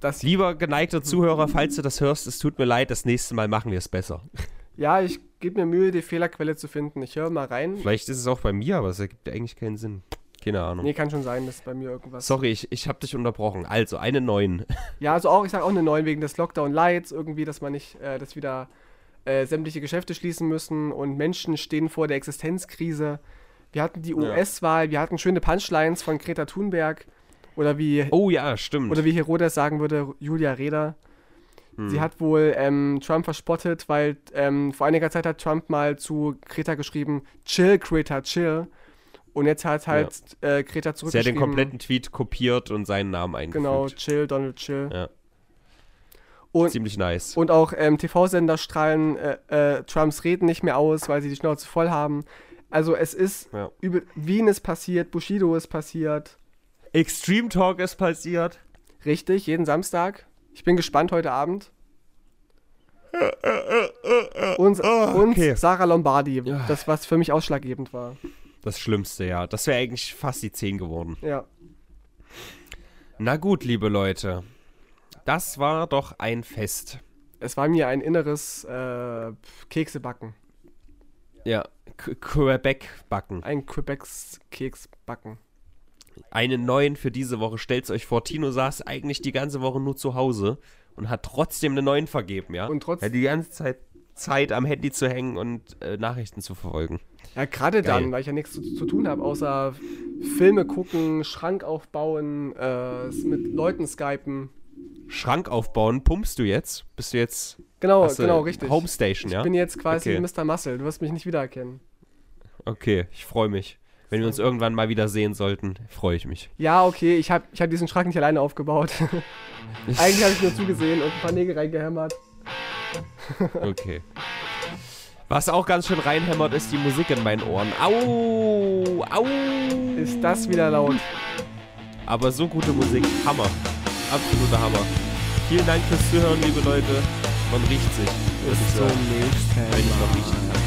Das, Lieber geneigter Zuhörer, falls du das hörst, es tut mir leid, das nächste Mal machen wir es besser. ja, ich gebe mir Mühe, die Fehlerquelle zu finden. Ich höre mal rein. Vielleicht ist es auch bei mir, aber es ergibt eigentlich keinen Sinn. Keine Ahnung. Nee, kann schon sein, dass bei mir irgendwas. Sorry, ich, ich habe dich unterbrochen. Also, eine 9. Ja, also auch, ich sage auch eine 9 wegen des Lockdown Lights, irgendwie, dass man nicht, äh, dass wieder äh, sämtliche Geschäfte schließen müssen und Menschen stehen vor der Existenzkrise. Wir hatten die Ja. US-Wahl, wir hatten schöne Punchlines von Greta Thunberg oder wie Oh ja, stimmt. Oder wie Herodes sagen würde, Julia Reda. Hm. Sie hat wohl ähm, Trump verspottet, weil ähm, vor einiger Zeit hat Trump mal zu Greta geschrieben, chill, Greta, chill. Und jetzt hat halt äh, Greta Sie hat zurückgeschrieben. den kompletten Tweet kopiert und seinen Namen eingefügt. Genau, chill, Donald, chill. Ja. Und, Ziemlich nice. und auch ähm, TV-Sender strahlen äh, äh, Trumps Reden nicht mehr aus, weil sie die Schnauze voll haben. Also es ist, Ja. übel, Wien ist passiert, Bushido ist passiert. Extreme Talk ist passiert. Richtig, jeden Samstag. Ich bin gespannt heute Abend. Und, und okay. Sarah Lombardi, das was für mich ausschlaggebend war. Das Schlimmste, ja. Das wäre eigentlich fast die 10 geworden. Ja. Na gut, liebe Leute. Das war doch ein Fest. Es war mir ein inneres äh, Keksebacken. Ja. Qu- Quebec backen. Ein Quebecs Keksbacken. Einen neuen für diese Woche. Stellt's euch vor, Tino saß eigentlich die ganze Woche nur zu Hause und hat trotzdem einen neuen vergeben, ja? Und trotz- Er hat die ganze Zeit Zeit am Handy zu hängen und äh, Nachrichten zu verfolgen. Ja, gerade dann, weil ich ja nichts zu, zu tun habe, außer Filme gucken, Schrank aufbauen, äh, mit Leuten skypen. Schrank aufbauen, pumpst du jetzt? Bist du jetzt Genau, genau, richtig. Homestation, ich ja? bin jetzt quasi Okay. Mr. Muscle. Du wirst mich nicht wiedererkennen. Okay, ich freue mich. Wenn wir uns irgendwann mal wieder sehen sollten, freue ich mich. Ja, okay, ich habe ich hab diesen Schrank nicht alleine aufgebaut. Eigentlich habe ich nur zugesehen und ein paar Nägel reingehämmert. Okay. Was auch ganz schön reinhämmert, ist die Musik in meinen Ohren. Au! Au! Ist das wieder laut? Aber so gute Musik. Hammer. Absoluter Hammer. Vielen Dank fürs Zuhören, liebe Leute. Man riecht sich. ich sagen. nächsten Wenn ich noch riechen kann.